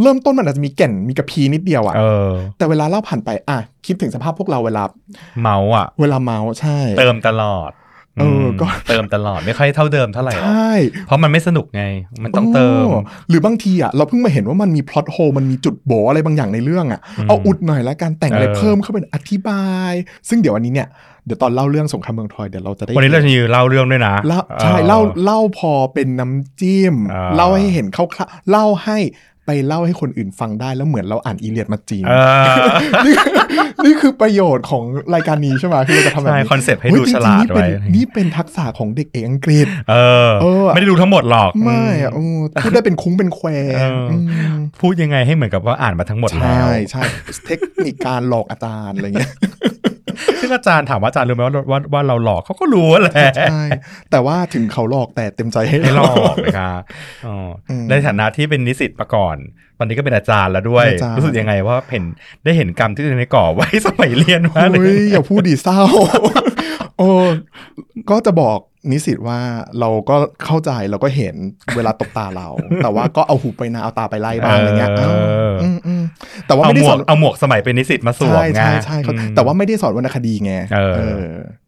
เริ่มต้นมันอาจจะมีแก่นมีกระพี้นิดเดียวอะเออแต่เวลาเล่าผ่านไปอะคิดถึงสภาพพวกเราเวลา เมาท์อะ เวลาเมาท์ใช่ เติมตลอด เออมก็เติมตลอดไม่ค่อยเท่าเดิมเท่าไหร่หรอกใช่เพราะมันไม่สนุกไง มันต้องเติมโหรือบางทีอะเราเพิ่งมาเห็นว่ามันมี plot hole มันมีจุดโหว่อะไรบางอย่างในเรื่องอะอืมเอาอุดหน่อยแล้วการแต่งอะไรเออเพิ่มเข้าไปอธิบาย ซึ่งเดี๋ยวอันนี้เนี่ยเดี๋ยวตอนเล่าเรื่องสงครามเมืองทรอยเดี๋ยวเราจะได้วันนี้เราจะมีเล่าเรื่องด้วยนะเล่าใช่ออเล่าเล่าพอเป็นน้ำจิ้มอ่าเล่าให้เห็นคร่าวๆเล่าให้ ไปเล่าให้คนอื่นฟังได้แล้วเหมือนเราอ่านอีเลียดมาจริงเออนี่นี่คือประโยชน์ของรายการนี้ใช่ไหมที่เราจะทำแบบใช่นี้คอนเซปต์ให้ฮ้ยดูจริงๆฉลาดนี่เป็นไว้นี่เป็นทักษะของเด็กเอกอังกฤษ เออเออไม่ได้รู้ทั้งหมดหรอก ไม่อะโอ้พูดได้เป็นคุ้งเป็นแควเอออืมพูดยังไงให้เหมือนกับว่าอ่านมาทั้งหมดแล้ใช่วใช่เทคนิคการหลอกอาจารย์อะไรเงี้ยซึ่งอาจารย์ถามว่าอาจารย์รู้ไหมว่าว่าว่าเราหลอกเขาก็รู้แหละใช่แต่ว่าถึงเขาหลอกแต่เต็มใจให้ไม่หลเราอกนะคะอ๋ออมในฐานะที่เป็นนิสิตมาก่อนตอนนี้ก็เป็นอาจารย์แล้วด้วยเป็นอาจารย์รู้สึกยังไงว่าเห็นได้เห็นกรรมที่ตัวเองได้ก่อไว้สมัยเรียนมาเลเฮ้ยยอย่าพูดดีเศร้า โอ้ก็จะบอกนิสิตว่าเราก็เข้าใจเราก็เห็นเวลาตบตาเรา แต่ว่าก็เอาหูไปนาเอาตาไปไล่บ้างอะไรเงี้ยเออเอ้าอืมอืมแต่ว่าเอาไม่หได้มสวอกนเอาหมวกสมัยเป็นนิสิตมาสวมใช่ไงใช่ใช่เขาอืมแต่ว่าไม่ได้สอนวรรณคดีไงเออ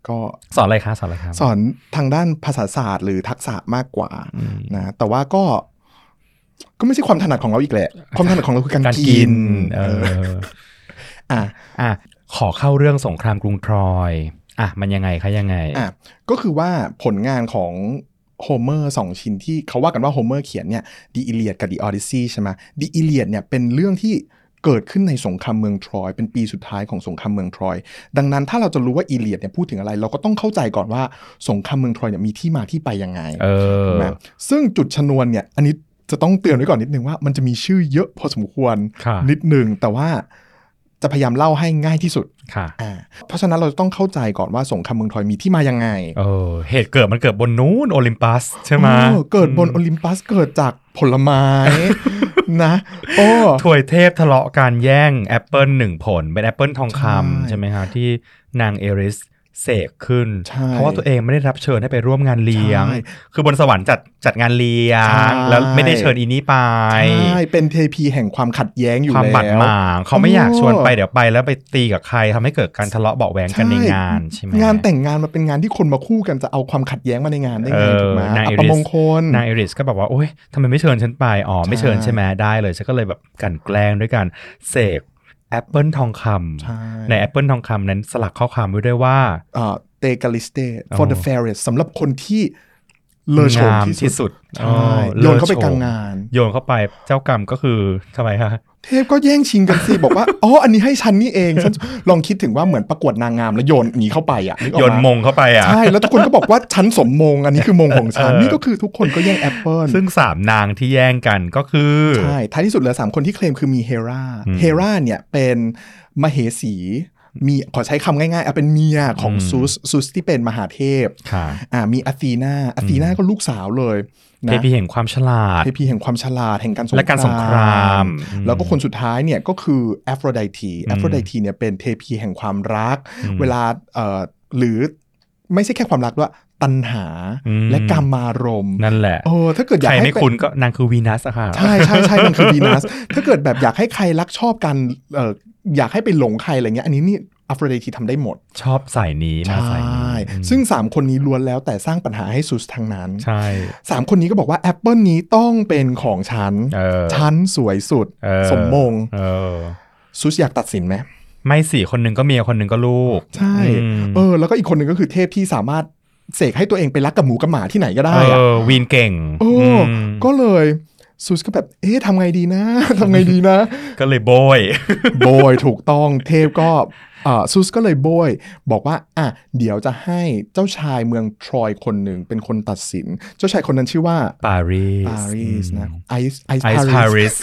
ก็สอนอะไรคะสอนอะไรครับสอนทางด้านภาษาศาสตร์หรือทักษะมากกว่าอืมนะแต่ว่าก็ ก็ไม่ใช่ความถนัดของเราอีกแหละ ความถนัดของเราคือการการกิกินนเอเอออ อะอะขอเข้าเรื่องสงครามกรุงทรอย อะ มันยังไงคะยังไง อะ ก็คือว่าผลงานของโฮเมอร์สองชิ้นที่เขาว่ากันว่าโฮเมอร์เขียนเนี่ยดีอิเลียดกับดีออดิซีใช่ไหมดีอิเลียดเนี่ยเป็นเรื่องที่เกิดขึ้นในสงครามเมืองทรอย เป็นปีสุดท้ายของสงครามเมืองทรอย ดังนั้นถ้าเราจะรู้ว่าอีเลียดเนี่ยพูดถึงอะไร เราก็ต้องเข้าใจก่อนว่าสงครามเมืองทรอยเนี่ยมีที่มาที่ไปยังไงเออถูกไหมซึ่งจุดชนวนเนี่ยอันนี้ จะต้องเตือนไว้ก่อนนิดนึงว่ามันจะมีชื่อเยอะพอสมควรค่ะนิดนึงแต่ว่าจะพยายามเล่าให้ง่ายที่สุดค่ะอ่าเพราะฉะนั้นเราจะต้องเข้าใจก่อนว่าสงครามเมืองทรอยมีที่มายังไง เออ เหตุเกิดมันเกิดบนนู้นโอลิมปัสใช่ไหมโอ้เกิดบนโอลิมปัสเกิดจากผลไม้นะโอ้ทวยเทพทะเลาะการแย่งแอปเปิลหนึ่งผล เป็นแอปเปิลทองคำใช่ใช่ไหมคะที่นางเอริส เสกขึ้นใช่เพราะว่าตัวเองไม่ได้รับเชิญให้ไปร่วมงานเลี้ยงใช่คือบนสวรรค์จัดจัดงานเลี้ยใช่งแล้วไม่ได้เชิญอีนี่ไปใช่เป็นเทพีแห่งความขัดแย้งอยู่ความแล้วบาดหมางเขาไม่อยากโอ้ชวนไปเดี๋ยวไป แล้วไปตีกับใครทำให้เกิดการทะเลาะเบาะแว้งกันในงานใช่ไหมงานแต่งงานมาเป็นงานที่คนมาคู่กันจะเอาความขัดแย้งมาในงานได้ไงเออถูกไหมนางอัเอปริสมงคลนางเอริสก็แบบว่าโอ๊ยทำไมไม่เชิญฉันไปอ๋อไม่เชิญใช่ใช่ไหมได้เลยฉันก็เลยแบบกลั่นแกล้งด้วยการเสก แอปเปิลทองคใช่ำในแอปเปิลทองคำนั้นสลักข้อความไว้ด้วยว่าเอ่อτῇ καλλίστῃ อ๋อ for the fairest สำหรับคนที่เลอโฉมงามที่ที่สุสุดดใช่อ๋อโยนเข้าไปลิศโฉมกลางงาน โยนเข้าไปเจ้ากรรมก็คือทำไมคะ เทพก็แย่งชิงกันสิบอกว่าอ๋ออันนี้ให้ฉันนี่เองฉันลองคิดถึงว่าเหมือนประกวดนางงามแล้วโยนนี่เข้าไปอะนึกออกโยนไหมงเข้าไปอะใช่แล้วทุกคนก็บอกว่าฉันสมมง อันนี้คือมงของฉันเออนี่ก็คือทุกคนก็แย่งแอปเปิลซึ่งสามนางที่แย่งกันก็คือใช่ท้ายที่สุดเหลือสามคนที่เคลมคือมีเฮราอืมเฮราเนี่ยเป็นมเหสี มีขอใช้คำง่ายๆเอาเป็นเมียของอืมซูสซูสที่เป็นมหาเทพค่ะอ่ามีอธีนาอธีนาก็ลูกสาวเลยเทนะพีแห่งความฉลาดเทพีแห่งความฉลาดแห่งการสงครามและการสงครามอืมแล้วก็คนสุดท้ายเนี่ยก็คือแอฟโรไดทีแอฟโรไดทีเนี่ยเป็นเทพีแห่งความรักอืมเวลาเอ่อหรือไม่ใช่แค่ความรักด้วยตัณหาอืมและกามารมณ์นั่นแหละเออถ้าเกิดอยาใคกรให้ไม่เป็นคุ้นก็นางคือวีนัสอะค่ะใช่ใช่ใช่มันคือวีนัสถ้าเกิดแบบอยากให้ใครรักชอบกันเอ่ออยากให้ไปหลงใครอะไรเงี้ย อันนี้นี่อัฟโรไดทีทำได้หมด ชอบสายนี้มาใช่สายนี้อืมซึ่ง 3 คนนี้ล้วนแล้วแต่สร้างปัญหาให้ซุสทั้งนั้น ใช่ 3 คนนี้ก็บอกว่าแอปเปิลนี้ต้องเป็นของฉันเออฉันสวยสุดเออสมมงเออซุสอยากตัดสินไหม ไม่สี่คนหนึ่งก็เมียคนหนึ่งก็ลูก ใช่อืมเออ แล้วก็อีกคนหนึ่งก็คือเทพที่สามารถเสกให้ตัวเองไปรักกับหมูกับหมาที่ไหนก็ได้เออะอวีนเก่ง โอ้อืมก็เลย ซุสก็แบบ เอ๊ะทำไงดีนะทำไงดีนะ ก็เลยโบย โบยถูกต้องเทพก็อ่าซุสก็เลยโบย บอกว่า อะ เดี๋ยวจะให้เจ้าชายเมืองทรอยคนหนึ่งเป็นคนตัดสิน เจ้าชายคนนั้นชื่อว่าปารีสปารีสนะไอซ์ไอซ์ไอซ์ปาปารีรีสส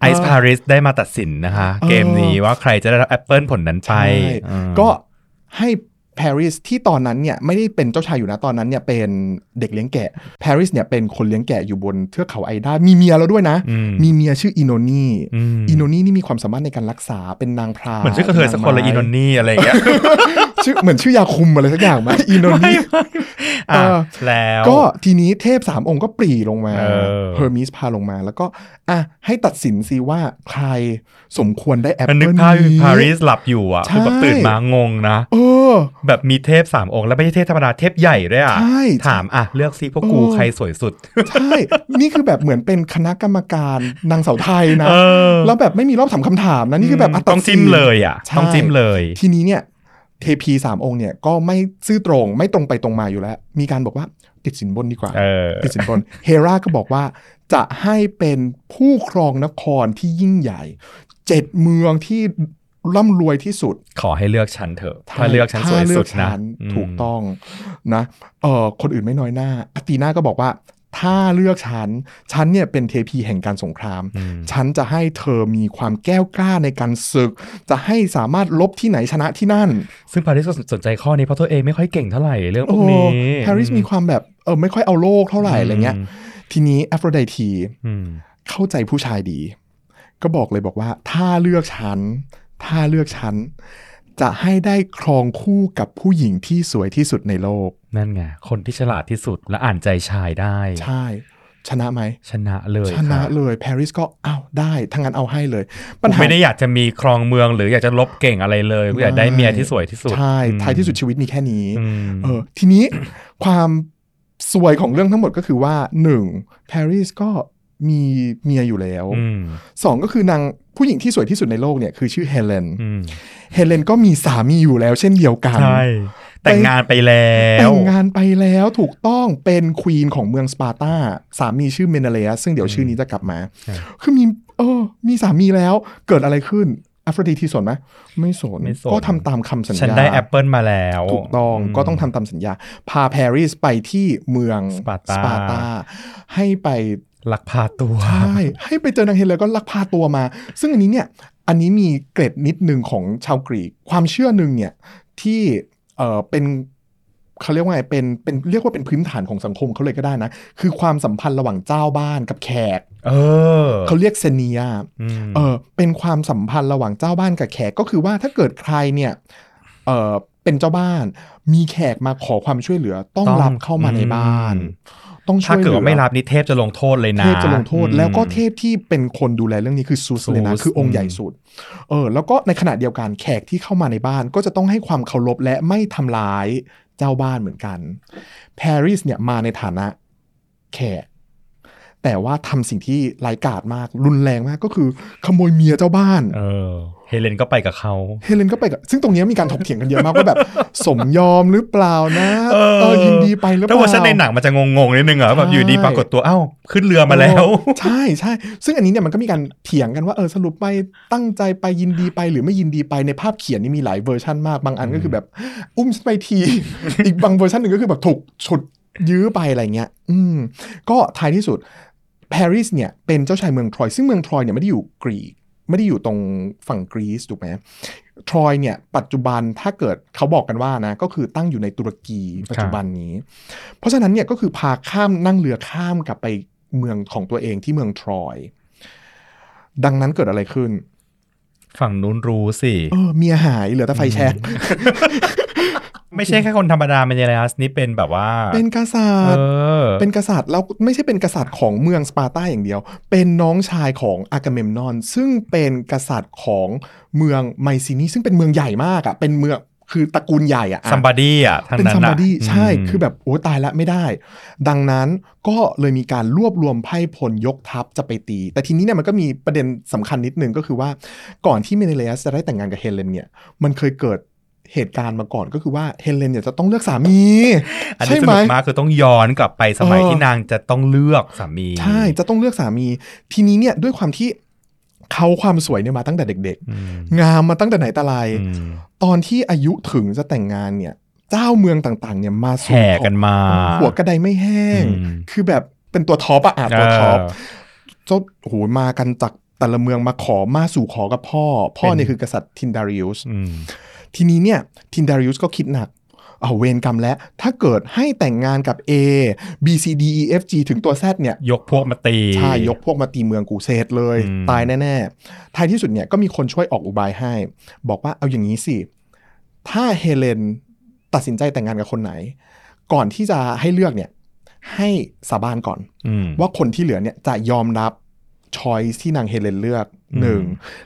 ไอซ์ปารีสได้มาตัดสินนะคะเออเกมนี้ว่าใครจะได้รับแอปเปิลผลนั้นไปใช่อืมก็ให้ ปารีสที่ตอนนั้นเนี่ยไม่ได้เป็นเจ้าชายอยู่นะตอนนั้นเนี่ยเป็นเด็กเลี้ยงแกะปารีสเนี่ยเป็นคนเลี้ยงแกะอยู่บนเทือกเขาไอด้ามีเมียแล้วด้วยนะอืมมีเมียชื่ออินโนนีอืมอินโนนีนี่มีความสามารถในการรักษาเป็นนางพรายเหมือนชื่อกระเทยสักคนละางอีไม้นนนี่อะไรอย่างเงี้ยชื่อเหมือนชื่อยาคุมอะไรสักอย่างไหมอินโนนีอะเออแล้วก็ทีนี้เทพสามองค์ก็ปรี่ลงมาเออเฮอร์มิสพาลงมาแล้วก็อะให้ตัดสินซิว่าใครสมควรได้แอปมันเปินึลกภาพนี้ปารีสหลับอยู่อะใช่คือแบบตื่นมางงนะ เออแบบมีเทพสามองค์ แล้วไม่ใช่เทพธรรมดาเทพใหญ่ด้วยอะใช่ถามอะ เลือกซิพวกกูเออใครสวยสุด ใช่ นี่คือแบบเหมือนเป็นคณะกรรมการนางสาวไทยนะเออแล้วแบบไม่มีรอบถามคำถามนะนี่คือแบบะต้องจิ้มเลยอะใช่ต้องจิ้มเลย ทีนี้เนี่ยเทพีสามองค์เนี่ยก็ไม่ซื่อตรงไม่ตรงไปตรงมาอยู่แล้ว มีการบอกว่าติดสินบนดีกว่าเออติดสินบนเฮราก็บอกว่าจะให้เป็นผู้ครองนครที่ยิ่งใหญ่เจ็ดเมืองที่ ร่ำรวยที่สุด ขอให้เลือกฉันเถอะ ถ้าเลือกฉันสวยสุดถ้าเลือกนะฉัอืมถูกต้องนะเออคนอื่นไม่น้อยหน้าอาตีนาก็บอกว่า ถ้าเลือกฉัน ฉันเนี่ยเป็นเทพีแห่งการสงครามอืมฉันจะให้เธอมีความแก้วกล้าในการศึก จะให้สามารถลบที่ไหนชนะที่นั่น ซึ่งปาริสก็สนใจข้อนี้เพราะตัวเองไม่ค่อยเก่งเท่าไหร่เรื่องพวกนี้แฮร์ริสมีความแบบเออไม่ค่อยเอาโลกเท่าไหร่อะไรเงี้ย ทีนี้แอฟโรไดทีอืมเข้าใจผู้ชายดี ก็บอกเลยบอกว่า ถ้าเลือกฉัน ถ้าเลือกฉัน จะให้ได้ครองคู่กับผู้หญิงที่สวยที่สุดในโลก นั่นไง คนที่ฉลาดที่สุดและอ่านใจชายได้ ใช่ ชนะไหม ชนะเลยชนะค่ะเลยปารีสก็อ้าวได้ทั้างนั้นเอาให้เลยผมไม่ได้อยากจะมีครองเมืองหรืออยากจะรบเก่งอะไรเลยกูอยากได้เมียที่สวยที่สุดใช่อืมท้ายที่สุดชีวิตมีแค่นี้อืมเออทีนี้ความซวยของเรื่องทั้งหมดก็คือว่าหนึ่งปารีสก็ มีเมียอยู่แล้วอืมสองก็คือนางผู้หญิงที่สวยที่สุดในโลกเนี่ยคือชื่อเฮเลนอืมเฮเลนก็มีสามีอยู่แล้วเช่นเดียวกันใช่แต่งงานไปแล้วแต่งงานไปแล้วถูกต้องเป็น queen ของเมืองสปาร์ตาสามีชื่อเมเนเลอัสซึ่งเดี๋ยวชื่อนี้จะกลับมาใช่คือมีเออมีสามีแล้วเกิดอะไรขึ้นแอฟโรดีทีสนไหมไม่สนไม่สนก็ทำตามคำสัญญา ฉันได้แอปเปิลมาแล้ว ถูกต้องก็ต้องทำตามสัญญา พาปารีสไปที่เมืองสปาร์ตาปาร์ตาให้ไป ลักพาตัว ใช่ ให้ไปเจอนางเฮเลนก็ลักพาตัวมา ซึ่งอันนี้เนี่ย อันนี้มีเกร็ดนิดหนึ่งของชาวกรีก ความเชื่อหนึ่งเนี่ยที่เออเป็นเขาเรียกว่าไงเป็นเป็นเรียกว่าเป็นพื้นฐานของสังคมเขาเลยก็ได้นะ คือความสัมพันธ์ระหว่างเจ้าบ้านกับแขก เออเขาเรียกเซเนียอืมเออเป็นความสัมพันธ์ระหว่างเจ้าบ้านกับแขกก็คือว่าถ้าเกิดใครเนี่ยเออเป็นเจ้าบ้าน มีแขกมาขอความช่วยเหลือต้องรับเข้ามาในบ้าน ต้องช่ถ้าวยเหเกิดลืว่าไม่รับนี่เทพจะลงโทษเลยนะเทพจะลงโทษอืมแล้วก็เทพที่เป็นคนดูแลเรื่องนี้คือซูสเลยนะซูสคือองค์ใหญ่สุดเออแล้วก็ในขณะเดียวกันแขกที่เข้ามาในบ้านก็จะต้องให้ความเคารพและไม่ทำร้ายเจ้าบ้านเหมือนกันปารีสเนี่ยมาในฐานะแขกแต่ว่าทำสิ่งที่ร้ายกาจมากรุนแรงมากก็คือขโมยเมียเจ้าบ้าน เออ เฮเลนก็ไปกับเขาเฮเลนก็ไปกับ ซึ่งตรงเนี้ยมีการถกเถียงกันเยอะมากว่าแบบ สมยอมหรือเปล่านะเออเออยินดีไปหรือเปถ้าล่าเวอร์ชันในหนังมันจะงงๆนิดนึงเหรอแบบอยู่ดีปรากฏตัวเอ้าขึ้นเรือมาแล้ว ใช่ใช่ซึ่งอันนี้เนี่ยมันก็มีการเถียงกันว่าเออสรุปไปตั้งใจไปยินดีไปหรือไม่ยินดีไปในภาพเขียนนี่มีหลายเวอร์ชันมากบางอันก็คือแบบ อุ้มฉันไปทีอีกบางเวอร์ชันหนึ่งก็คือแบบถูกฉุดยื้อไปอะไรเงี้ย อืม ก็ท้ายที่สุดปารีสเนี่ยเป็นเจ้าชายเมืองทรอยซึ่งเมืองทรอยเนี่ยไม่ได้อยู่กรีก ไม่ได้อยู่ตรงฝั่งกรีซถูกไหมทรอยเนี่ยปัจจุบันถ้าเกิดเขาบอกกันว่านะก็คือตั้งอยู่ในตุรกีปัจจุบันนี้ เพราะฉะนั้นเนี่ยก็คือพาข้ามนั่งเรือข้ามกลับไปเมืองของตัวเองที่เมืองทรอยดังนั้นเกิดอะไรขึ้น ฝั่งนู้นรู้สิเออเมียหายเหลือแต่ไฟแช็ก ไม่ใช่แค่คนธรรมดาเมเนลัสนี่เป็นแบบว่า เป็นกษัเอตริย์อเป็นกษัตริย์แล้วไม่ใช่เป็นกษัตริย์ของเมืองสปาร์ตาอย่างเดียว เป็นน้องชายของอากาเมมนอน ซึ่งเป็นกษัตริย์ของเมืองไมซินีซึ่งเป็นเมืองใหญ่มากอะ่ะเป็นเมืองคือตระกูลใหญ่อะ่ะ somebodyอะทางเป็นนั้น somebody อะใช่มคือแบบโอ้ตายละไม่ได้ ดังนั้นก็เลยมีการรวบรวมไพ่พลยกทัพจะไปตี แต่ทีนี้เนี่ยมันก็มีประเด็นสำคัญนิดนึงก็คือว่าก่อนที่เมเนเลสจะได้แต่งงานกับเฮเลนเนี่ยมันเคยเกิด เหตุการณ์มาก่อนก็คือว่าเฮเลนเนี่ยจะต้องเลือกสามีอันใช่นี้สไหมนุกมากคือต้องย้อนกลับไปสมัยเออที่นางจะต้องเลือกสามี ใช่จะต้องเลือกสามี ทีนี้เนี่ยด้วยความที่เขาความสวยเนี่ยมาตั้งแต่เด็กอืมๆงามมาตั้งแต่ไหนแต่ไรอืมตอนที่อายุถึงจะแต่งงานเนี่ย เจ้าเมืองต่างๆ เนี่ยมาสู่แห่กันมา หัวกระไดไม่แห้งอืมคือแบบเป็นตัว top อะอะตัว top เออเจ้าโหมากันจากแต่ละเมืองมาขอมาสู่ขอกับพ่อ พ่อเป็นเนี่ยคือกษัตริย์ทินดาริอุสอืม ทีนี้เนี่ยทินดาริอุสก็คิดหนักเอาเวรกรรมแล้ว ถ้าเกิดให้แต่งงานกับ A B C D E F G ถึงตัว Z เนี่ย ยกพวกมาตี ใช่ ยกพวกมาตีเมืองกูเสร็จเลยอืมตายแน่ ๆ ท้ายที่สุดเนี่ยก็มีคนช่วยออกอุบายให้ บอกว่าเอาอย่างนี้สิ ถ้าเฮเลนตัดสินใจแต่งงานกับคนไหน ก่อนที่จะให้เลือกเนี่ย ให้สาบานก่อนอืมว่าคนที่เหลือเนี่ยจะยอมรับ ช้อยที่นางเฮเลนเลือกอืมหนึ่ง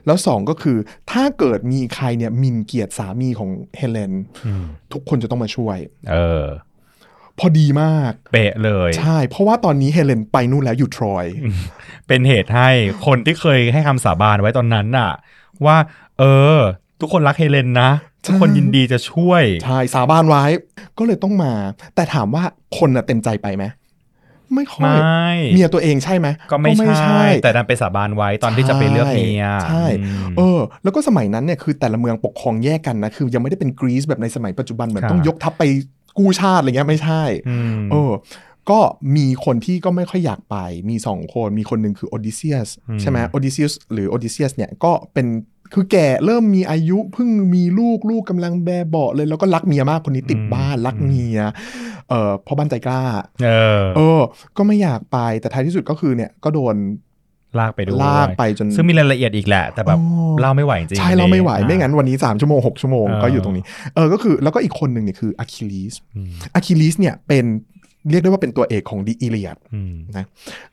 แล้วสองก็คือถ้าเกิดมีใครเนี่ยหมินเกียรติสามีของเฮเลนอืมทุกคนจะต้องมาช่วย เออ พอดีมาก เป๊ะเลย ใช่ เพราะว่าตอนนี้เฮเลนไปนู่นแล้วอยู่ทรอย เป็นเหตุให้คนที่เคยให้คำสาบานไว้ตอนนั้นน่ะ ว่า เออ ทุกคนรักเฮเลนนะทุกคนยินดีจะช่วย ใช่ สาบานไว้ ก็เลยต้องมา แต่ถามว่าคนน่ะเต็มใจไปไหม ไม่ค่อไม่ยเมียตัวเองใช่ไหมก็ไม่ใช่ แต่ดันไปสาบานไว้ตอนที่จะไปเลือกเมียใช่อืมเออ แล้วก็สมัยนั้นเนี่ยคือแต่ละเมืองปกครองแยกกันนะคือยังไม่ได้เป็นกรีซแบบในสมัยปัจจุบันเหมือนครับต้องยกทัพไปกู้ชาติอะไรเงี้ยไม่ใช่อืมเออก็มีคนที่ก็ไม่ค่อยอยากไปมีสองคน มีคนหนึ่งคือโอดิเซียสอืมใช่ไหมโอดิเซียสหรือโอดิเซียสเนี่ยก็เป็น คือแก่เริ่มมีอายุเพิ่งมีลูกลูกกำลังแบเบาะเลย แล้วก็รักเมียมากคนนี้ติดบ้านรักเมีย เออเพราะบ้านใจกล้า เออ เออ ก็ไม่อยากไปแต่ท้ายที่สุดก็คือเนี่ยก็โดนลากไปด้วยลากไปจนซึ่งมีรายละเอียดอีกแหละ แต่แบบอ๋อเล่าไม่ไหวจริงใช่เราไม่ไหวอะไม่งั้นวันนี้ 3 ชั่วโมง 6 ชั่วโมงเออก็อยู่ตรงนี้เออก็คือแล้วก็อีกคนหนึ่งเนี่ยคืออะคิลิสอืมอะคิลิสเนี่ยเป็นเรียกได้ว่าเป็นตัวเอกของ The Iliad อืมนะ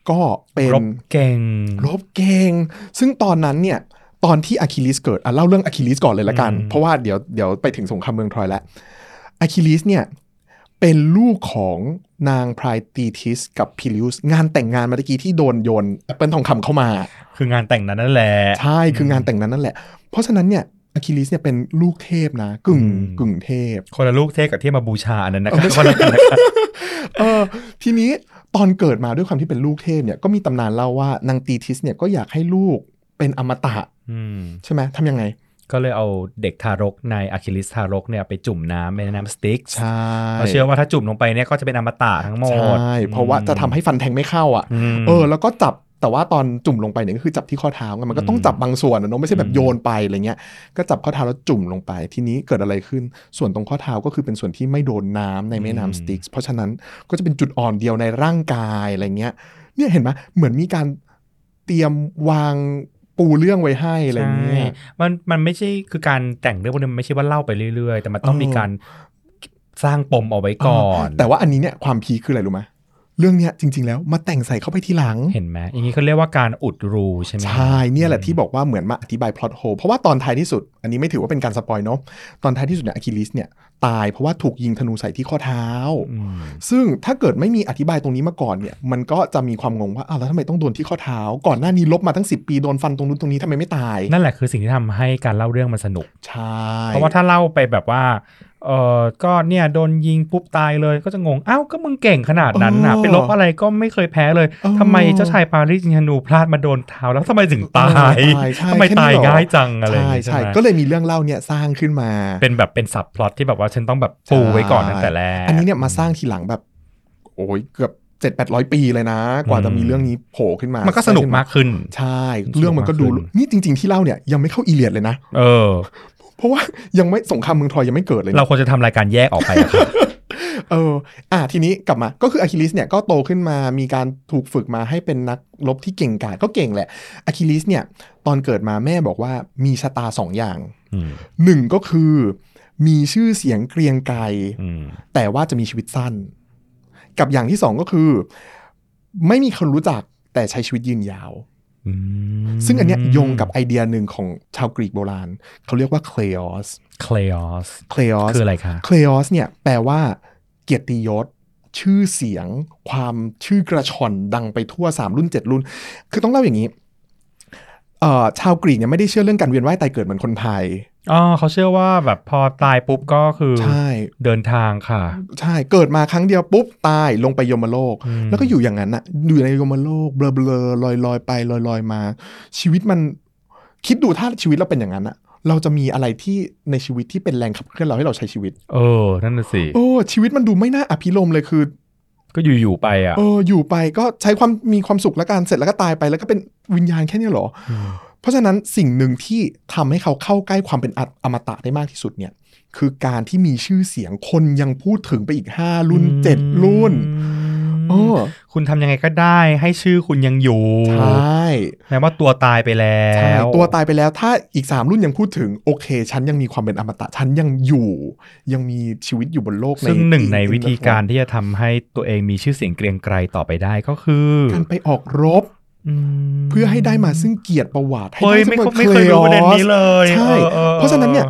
ก็เป็นรบเก่งรบเก่งซึ่งตอนนั้นเนี่ย ตอนที่อะคิลิสเกิดอะเล่าเรื่องอะคิลิสก่อนเลยละกันอืมเพราะว่าเดี๋ยวเดี๋ยวไปถึงสงครามเมืองทรอยแล้วอะคิลิสเนี่ยเป็นลูกของนางพรายธีทิสกับพิลิอุสงานแต่งงานเมื่อกี้ที่โดนโยนแอปเปิลทองคำเข้ามา คืองานแต่งนั้นนั่นแหละ ใช่คืองานแต่งนั้นนั่นแหละ เพราะฉะนั้นเนี่ยอะคิลิสเนี่ยเป็นลูกเทพนะ กึ่งอืมกึ่งเทพ คนละลูกเทพกับที่มาบูชาอันนั้นนะคเออรับไม่ใช่คนละกันนะครับเออทีนี้ตอนเกิดมาด้วยความที่เป็นลูกเทพเนี่ยก็มีตำนานเล่าว่านางตีทิสเนี่ยก็อยากให้ลูกเป็นอมตะอืม ใช่ไหมทำยังไง ก็เลยเอาเด็กทารกในอะคิลิสทารกเนี่ยไปจุ่มน้ำในน้ำสติ๊กใช่เขาเชื่อว่าถ้าจุ่มลงไปเนี่ยก็จะเป็นอมตะทั้งหมดใช่เพราะว่าจะทำให้ฟันแทงไม่เข้าอะมเออแล้วก็จับแต่ว่าตอนจุ่มลงไปเนี่ยก็คือจับที่ข้อเท้าไงมันก็ต้องอืมจับบางส่วนอะเนาะไม่ใช่แบอืบมโยนไปอะไรเงี้ยก็จับข้อเท้าแล้วจุ่มลงไป ทีนี้เกิดอะไรขึ้น ส่วนตรงข้อเท้าก็คือเป็นส่วนที่ไม่โดนน้ำในแม่น้ำสติ๊กส์เพราะฉะนั้นก็จะเป็นจุดอ่อนเดียวในร่างกายอะไรเงี้ย เนี่ยเห็นไหมเหมือนมีการเตรียมวาง ปูเรื่องไว้ให้อะไรเงี้ยใช่มันมันไม่ใช่คือการแต่งเรื่องพวกนี้มันไม่ใช่ว่าเล่าไปเรื่อยๆ แต่มันต้องเออมีการสร้างปมเอาไว้ก่อน แต่ว่าอันนี้เนี่ยความ peak คืออะไรรู้ไหม เรื่องเนี้ยจริง ๆ แล้วมาแต่งใส่เข้าไปทีหลัง เห็นไหมอย่างนี้เขาเรียกว่าการอุดรูใช่ไหมใช่เนี่ยแหละที่บอกว่าเหมือนมาอธิบาย plot hole เพราะว่าตอนท้ายที่สุด อันนี้ไม่ถือว่าเป็นการ spoil เนาะตอนท้ายที่สุดเนี่ยอะคิลิสเนี่ยตายเพราะว่าถูกยิงธนูใส่ที่ข้อเท้าอืมซึ่งถ้าเกิดไม่มีอธิบายตรงนี้มาก่อนเนี่ย มันก็จะมีความงงว่าอ้าวแล้วทำไมต้องโดนที่ข้อเท้า ก่อนหน้านี้ลบมาตั้ง 10 ปีโดนฟันตรงนู้นตรงนี้ทำไมไม่ตาย นั่นแหละคือสิ่งที่ทำให้การเล่าเรื่องมันสนุกใช่เพราะว่าถ้าเล่าไปแบบว่า เออก็เนี่ยโดนยิงปุ๊บตายเลยก็จะงงอ้าวก็มึงเก่งขนาดนั้นนะไปลบอะไรก็ไม่เคยแพ้เลยทำไมเจ้าชายปารีสยิงธนูพลาดมาโดนเท้าแล้วทำไมถึงตายเออใช่ทำไมแค่ตายนี้เหรอง่ายจังอะไรอย่างใช่งี้ใช่ไหมก็เลยมีเรื่องเล่าเนี่ยสร้างขึ้นมา เป็นแบบเป็น subplot ที่แบบว่าฉันต้องแบบปูไว้ก่อนตั้งแต่แรกอันนี้เนี่ยมาสร้างทีหลังแบบ โอ้ยเกือบเจ็ดแปดร้อยปีเลยนะ กว่าจะมีเรื่องนี้โผล่ขึ้นมา มันก็สนุกมากขึ้น ใช่ เรื่องมันก็ดูสนุกมากขึ้นนี่จริง ๆ ที่เล่าเนี่ยยังไม่เข้าอีเลียดเลยนะ เออเพ ราะว่ายังไม่สงครามเมืองทรอยยังไม่เกิดเลยนะเราควรจะทำรายการแยกออกไปอะครับ เออ อะทีนี้กลับมา ก็คืออะคิลิสเนี่ยก็โตขึ้นมา มีการถูกฝึกมาให้เป็นนักรบที่เก่งกาจก็เก่งแหละอะคิลิสเนี่ย ตอนเกิดมาแม่บอกว่ามีชะตาสองอย่าง อืม หนึ่งก็คือมีชื่อเสียงเกรียงไกร อืม แต่ว่าจะมีชีวิตสั้น กับอย่างที่สองก็คือ ไม่มีคนรู้จักแต่ใช้ชีวิตยืนยาวอืม ซึ่งอันเนี้ยโยงกับไอเดียหนึ่งของชาวกรีกโบราณ เขาเรียกว่า kleos kleos kleos คืออะไรคะ kleos เนี่ยแปลว่า เกียรติยศ ชื่อเสียง ความชื่อกระฉ่อนดังไปทั่ว 3 รุ่น 7 รุ่น คือต้องเล่าอย่างนี้เอ่อ ชาวกรีกเนี่ยไม่ได้เชื่อเรื่องการเวียนว่ายตายเกิดเหมือนคนไทยอ๋อเขาเชื่อว่าแบบพอตายปุ๊บก็คือใช่เดินทางค่ะ ใช่เกิดมาครั้งเดียวปุ๊บตายลงไปยมโลกอืมแล้วก็อยู่อย่างนั้นอะอยู่ในยมโลกเบลอเบลอลอยลอยๆไปลอยลอยๆมา ชีวิตมันคิดดูถ้าชีวิตเราเป็นอย่างนั้นอะเราจะมีอะไรที่ในชีวิตที่เป็นแรงขับเคลื่อนเราให้เราใช้ชีวิต เออ นั่นน่ะสิ โอ้ ชีวิตมันดูไม่น่าอภิรมย์เลยคือ ก็อยู่ๆไปอะเอออยู่ไปก็ใช้ความมีความสุขแล้วกันเสร็จแล้วก็ตายไปแล้วก็เป็นวิญญาณแค่เนี้ยเหรออมเพราะฉะนั้นสิ่งหนึ่งที่ทำให้เขาเข้าใกล้ความเป็นออมตะได้มากที่สุดเนี่ย คือการที่มีชื่อเสียงคนยังพูดถึงไปอีก5รุ่น7รุ่นเออ คุณทำยังไงก็ได้ให้ชื่อคุณยังอยู่ใช่แม้ว่าตัวตายไปแล้ใช่วตัวตายไปแล้ว ถ้าอีก 3 รุ่นยังพูดถึงโอเค ฉันยังมีความเป็นอมตะฉันยังอยู่ ยังมีชีวิตอยู่บนโลกซึ่งหนึ่งในวิธีการอีที่จะทำให้ตัวเองมีชื่อเสียงเกรียงไกรต่อไปได้ก็คือการไปออกรบมเพื่อให้ได้มาซึ่งเกียรติประวัติให้เฮ้ยได้ไม่ซึ่งไม่เคยรู้ประเด็นนี้เลยใช่ออออเพราะฉะนั้นเนี่ย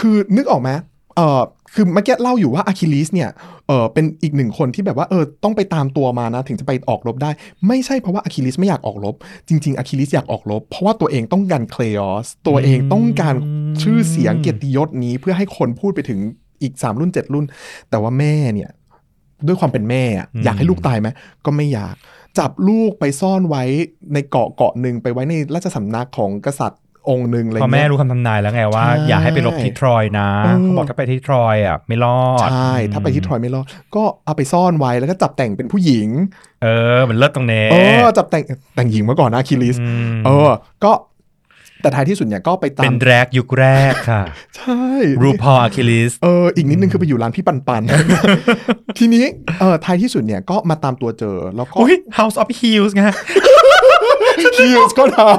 คือนึกออกไหม เออคือเมื่อกี้เล่าอยู่ว่าอะคิลิสเนี่ยเออเป็นอีกหนึ่งคนที่แบบว่าเออต้องไปตามตัวมานะ ถึงจะไปออกรบได้ ไม่ใช่เพราะว่าอะคิลิสไม่อยากออกรบ จริง ๆอะคิลิสอยากออกรบ เพราะว่าตัวเองต้องการ kleos ตัวเองต้องการชื่อเสียงเกียรติยศนี้เพื่อให้คนพูดไปถึงอีก 3 รุ่น 7 รุ่น แต่ว่าแม่เนี่ย ด้วยความเป็นแม่อะอยากให้ลูกตายไหมก็ไม่อยาก จับลูกไปซ่อนไว้ในเกาะเกาะหนึ่งไปไว้ในราชสำนักของกษัตริย์ องค์หนึ่งอะไรพอแม่เงี้ยรู้คำทำนายแล้วไงว่าใช่อย่าให้ไปรบที่ทรอยนะเออเขาบอกถ้าไปที่ทรอยอะไม่รอด ใช่ ถ้าไปที่ทรอยไม่รอด ก็เอาไปซ่อนไว้แล้วก็จับแต่งเป็นผู้หญิง เออ มันเลิศตรงนี้เออจับแต่งแต่งหญิงมาก่อนนะคิริสมเออ ก็แต่ท้ายที่สุดเนี่ยก็ไปตาเป็มนแรกยุคแรกค่ะ ใช่รูพออะคิลิสเอออีกนิดนึงคือไปอยู่ร้านพี่ปันปัน ทีนี้เออท้ายที่สุดเนี่ยก็มาตามตัวเจอแล้วก็อุ้ย House of Heels ไงฮิลส์ก็เท้า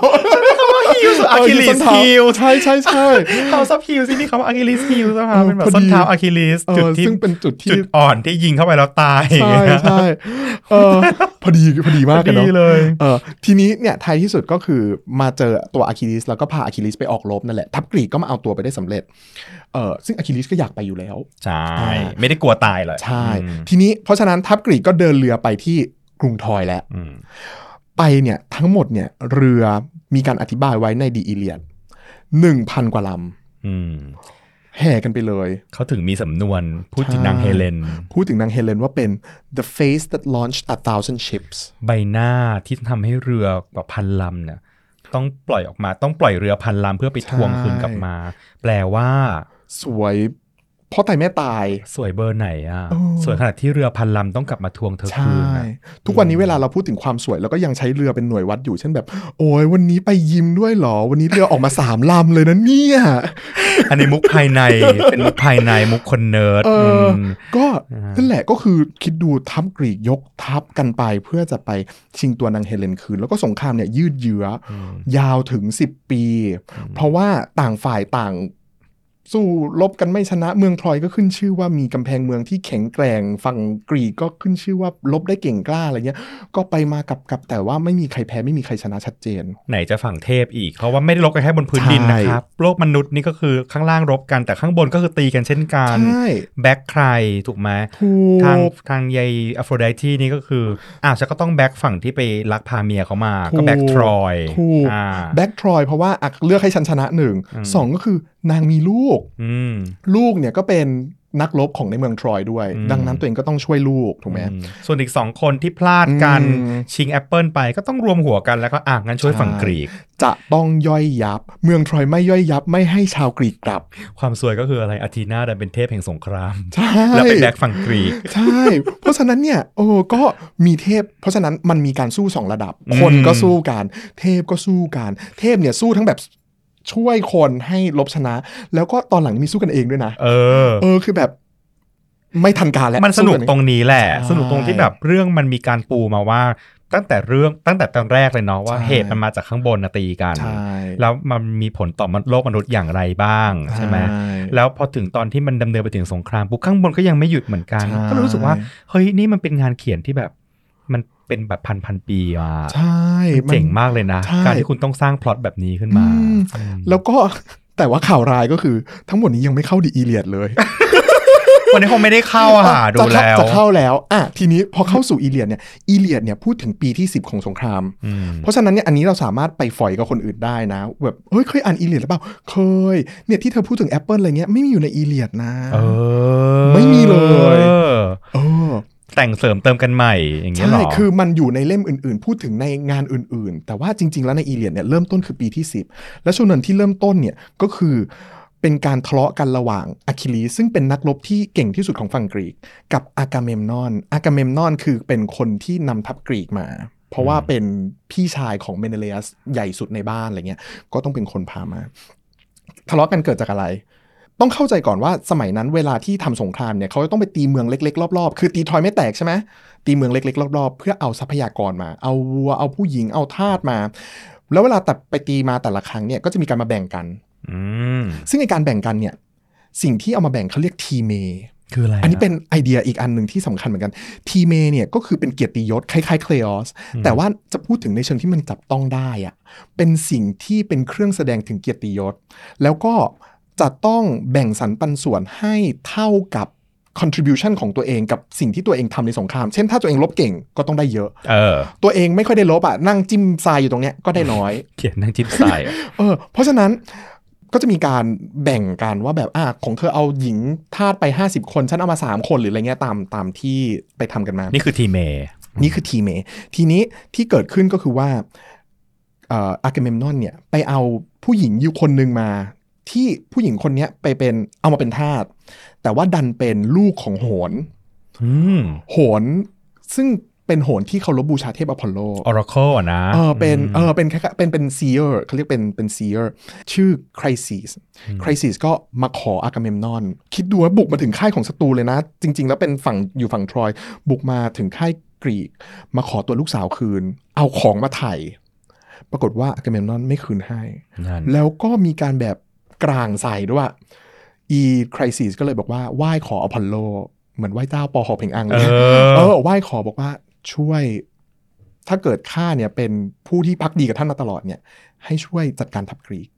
Heels อะคิลิสเออ Heels ใช่ใช่ใช่ House of Heels ที่นี่เขาว่าอะคิลิส Heels นะคะเออเป็นแบบพอดีส้นเท้าอะคิลิสเอจุดอที่ซึ่งเป็นจุดที่จุดอ่อนที่ยิงเข้าไปแล้วตายใช่ใช่เออพอดีพอดีมากพอกันเนาะดีเลยเออทีนี้เนี่ยท้ายที่สุดก็คือมาเจอตัวอะคิลิสแล้วก็พาอะคิลิสไปออกรบนั่นแหละทัพกรีกก็มาเอาตัวไปได้สำเร็จเออซึ่งอะคิลิสก็อยากไปอยู่แล้วใช่อ่าไม่ได้กลัวตายเลยใช่อืมทีนี้เพราะฉะนั้นทัพกรีกก็เดินเรือไปที่กรุงทรอยแล้วอืม ไปเนี่ยทั้งหมดเนี่ยเรือมีการอธิบายไว้ใน The Iliadหนึ่งพันกว่าลอืมำแห่กันไปเลย เขาถึงมีสำนวนพูดถึงใช่นางเฮเลน พูดถึงนางเฮเลนว่าเป็น the face that launched a thousand ships ใบหน้าที่ทำให้เรือกว่าพันลำเนี่ยต้องปล่อยออกมาต้องปล่อยเรือพันลำเพื่อไปทวงคืนกลับมา แปลว่า สวย พ่อตายแม่ตายสวยเบอร์ไหนอะเออสวยขนาดที่เรือพันลำต้องกลับมาทวงเธอใช่คืนอะทุกวันนี้เวลาเราพูดถึงความสวยเราก็ยังใช้เรือเป็นหน่วยวัดอยู่เช่นแบบ โอ้ยวันนี้ไปยิมด้วยเหรอ วันนี้เรือออกมาสามลำเลยนะเนี่ยอันนี้มุกภายในเป็นมุกภายในมุกคนเนิร์ดเอออมก็นั่นแหละก็คือคิดดูทัพกรีกยกทัพกันไปเพื่อจะไปชิงตัวนางเฮเลนคืน แล้วก็สงครามเนี่ยยืดเยื้ออยาวถึง 10 ปี เพราะว่าต่างฝ่ายต่าง สู้รบกันไม่ชนะเมืองทรอยก็ขึ้นชื่อว่ามีกำแพงเมืองที่แข็งแกร่งฝั่งกรีกก็ขึ้นชื่อว่าลบได้เก่งกล้าอะไรเงี้ย ก็ไปมากับกับแต่ว่าไม่มีใครแพ้ไม่มีใครชนะชัดเจน ไหนจะฝั่งเทพอีกเพราะว่าไม่ได้ลบกันแค่บนพื้นดินใช่นะครับโลกมนุษย์นี่ก็คือข้างล่างรบกันแต่ข้างบนก็คือตีกันเช่นกันใช่แบ็คใครถูกไหมถูทางกทางยายอโฟรไดทีนี่ก็คืออ้าวฉันก็ต้องแบ็คฝั่งที่ไปลักพาเมียเขามาก็แบ็คทรอยถูกอ่าแบ็กทรอยเพราะว่าอะเลือกให้ฉันชนะหนึ่งสองก็คือ นางมีลูกอืมลูกเนี่ยก็เป็นนักรบของในเมืองทรอยด้วยอืมดังนั้นตัวเองก็ต้องช่วยลูกถูกไหมอืมส่วนอีกสองคนที่พลาดกันอืมชิงแอปเปิลไปก็ต้องรวมหัวกันแล้วก็อะงั้นช่วยฝั่งกรีก จะต้องย่อยยับ เมืองทรอยไม่ย่อยยับไม่ให้ชาวกรีกกลับ ความสวยก็คืออะไรอาทีนาดันเป็นเทพแห่งสงครามใช่แล้วไปแบ็คฝั่งกรีกใช่ เพราะฉะนั้นเนี่ยโอ้ก็มีเทพ เพราะฉะนั้นมันมีการสู้สองระดับอืมคนก็สู้กัน เทพก็สู้กัน เทพเนี่ยสู้ทั้งแบบ ช่วยคนให้ลบชนะ แล้วก็ตอนหลังมีสู้กันเองด้วยนะ เออ เออคือแบบ ไม่ทันการแล้ว มันสนุกสู้ตรงนี้แหละใช่สนุกตรงที่แบบเรื่องมันมีการปูมาว่าตั้งแต่เรื่องตั้งแต่ตอนแรกเลยเนาะว่าใช่เหตุมันมาจากข้างบนนะตีกันใช่แล้วมันมีผลต่อโลกมนุษย์อย่างไรบ้างใช่ไหมใช่แล้วพอถึงตอนที่มันดำเนินไปถึงสงครามปุ๊บข้างบนก็ยังไม่หยุดเหมือนกันใช่ก็เลยรู้สึกว่าเฮ้ยนี่มันเป็นงานเขียนที่แบบ มันเป็นแบบพันพันๆปีอะใช่มันเจ๋งมากเลยนะใช่การที่คุณต้องสร้างพล็อตแบบนี้ขึ้นมาอืมอืมแล้วก็แต่ว่าข่าวร้ายก็คือทั้งหมดนี้ยังไม่เข้าดีอีเลียดเลยวันนี้คงไม่ได้เข้าอะดูจะเข้าแล้วจะเข้าแล้วอะทีนี้พอเข้าสู่อีเลียดเนี่ยอีเลียดเนี่ยพูดถึงปีที่ 10 ของสงครามอืมเพราะฉะนั้นเนี่ยอันนี้เราสามารถไปฝอยกับคนอื่นได้นะแบบเฮ้ยเคยอ่านอีเลียดหรือเปล่าเคยเนี่ยที่เธอพูดถึง Apple อะไรเงี้ยไม่มีอยู่ในอีเลียดนะเออไม่มีเลยออเออ แต่งเสริมเติมกันใหม่อย่างเงี้ยใช่เหรอคือมันอยู่ในเล่มอื่นๆ พูดถึงในงานอื่นๆ แต่ว่าจริง ๆ แล้วในอีเลียดเนี่ยเริ่มต้นคือปีที่ 10 และช่วงนั้นที่เริ่มต้นเนี่ยก็คือเป็นการทะเลาะกันระหว่างอะคิลีสซึ่งเป็นนักรบที่เก่งที่สุดของฝั่งกรีก กับอากาเมมนอน อากาเมมนอนคือเป็นคนที่นำทัพกรีกมา เพราะว่าเป็นพี่ชายของเมเนเลสใหญ่สุดในบ้านอะไรเงี้ย ก็ต้องเป็นคนพามา ทะเลาะกันเกิดจากอะไร ต้องเข้าใจก่อนว่าสมัยนั้นเวลาที่ทำสงครามเนี่ยเขาจะต้องไปตีเมืองเล็ก ๆ รอบๆ คือตีทอยไม่แตกใช่ไหมตีเมืองเล็ก ๆ รอบๆ เพื่อเอาทรัพยากรมา เอาวัวเอาผู้หญิงเอาทาสมา แล้วเวลาตัดไปตีมาแต่ละครั้งเนี่ยก็จะมีการมาแบ่งกันอืมซึ่งในการแบ่งกันเนี่ยสิ่งที่เอามาแบ่งเขาเรียกทีเมคืออะไรอันนี้เป็นไอเดียอีกอันหนึ่งที่สำคัญเหมือนกัน ทีเมเนี่ยก็คือเป็นเกียรติยศคล้ายๆเคลอสแต่ว่าจะพูดถึงในเชิงที่มันจับต้องได้อะเป็นสิ่งที่เป็นเครื่องแสดงถึงเกียรติยศ แล้วก็ จะต้องแบ่งสรรปันส่วนให้เท่ากับ contribution ของตัวเองกับสิ่งที่ตัวเองทำในสงคราม เช่นถ้าตัวเองลบเก่งก็ต้องได้เยอะ เออ ตัวเองไม่ค่อยได้ลบอะนั่งจิ้มทรายอยู่ตรงเนี้ยก็ได้น้อย เขียนนั่งจิ้มใส่อะเออ เพราะฉะนั้นก็จะมีการแบ่งกันว่าแบบอะของเธอเอาหญิงทาสไป 50 คน ฉันเอามา 3 คนหรืออะไรเงี้ยตามตามที่ไปทำกันมา นี่คือทีเม นี่คือทีเม ทีนี้ที่เกิดขึ้นก็คือว่าเอ่ออากาเมมนอนเนี่ย ไปเอาผู้หญิงอยู่คนหนึ่งมา ที่ผู้หญิงคนเนี้ยไปเป็นเอามาเป็นทาสแต่ว่าดันเป็นลูกของโหรอืมโหรซึ่งเป็นโหรที่เคารพบูชาเทพอพอลโล Oracle อะนะ เออเป็น เออเป็นคล้ายๆเป็นเป็น seer เขาเรียกเป็นเป็น seer ชื่อคริสิสคริสิสก็มาขออากาเมมนอน คิดดูว่าบุกมาถึงค่ายของศัตรูเลยนะ จริง ๆ แล้วเป็นฝั่งอยู่ฝั่งทรอย บุกมาถึงค่ายกรีก มาขอตัวลูกสาวคืน เอาของมาไถ่ปรากฏว่าอากาเมมนอนไม่คืนให้นั่นแล้วก็มีการแบบ กลางใส่ด้วยอีคริสิสก็เลยบอกว่าไหว้ขออพอลโล เหมือนไหว้เจ้าปอหอเพ่งอังเอเลยอเออไหว้ขอบอกว่าช่วย ถ้าเกิดข้าเนี่ยเป็นผู้ที่พักดีกับท่านมาตลอดเนี่ย ให้ช่วยจัดการทัพกรีก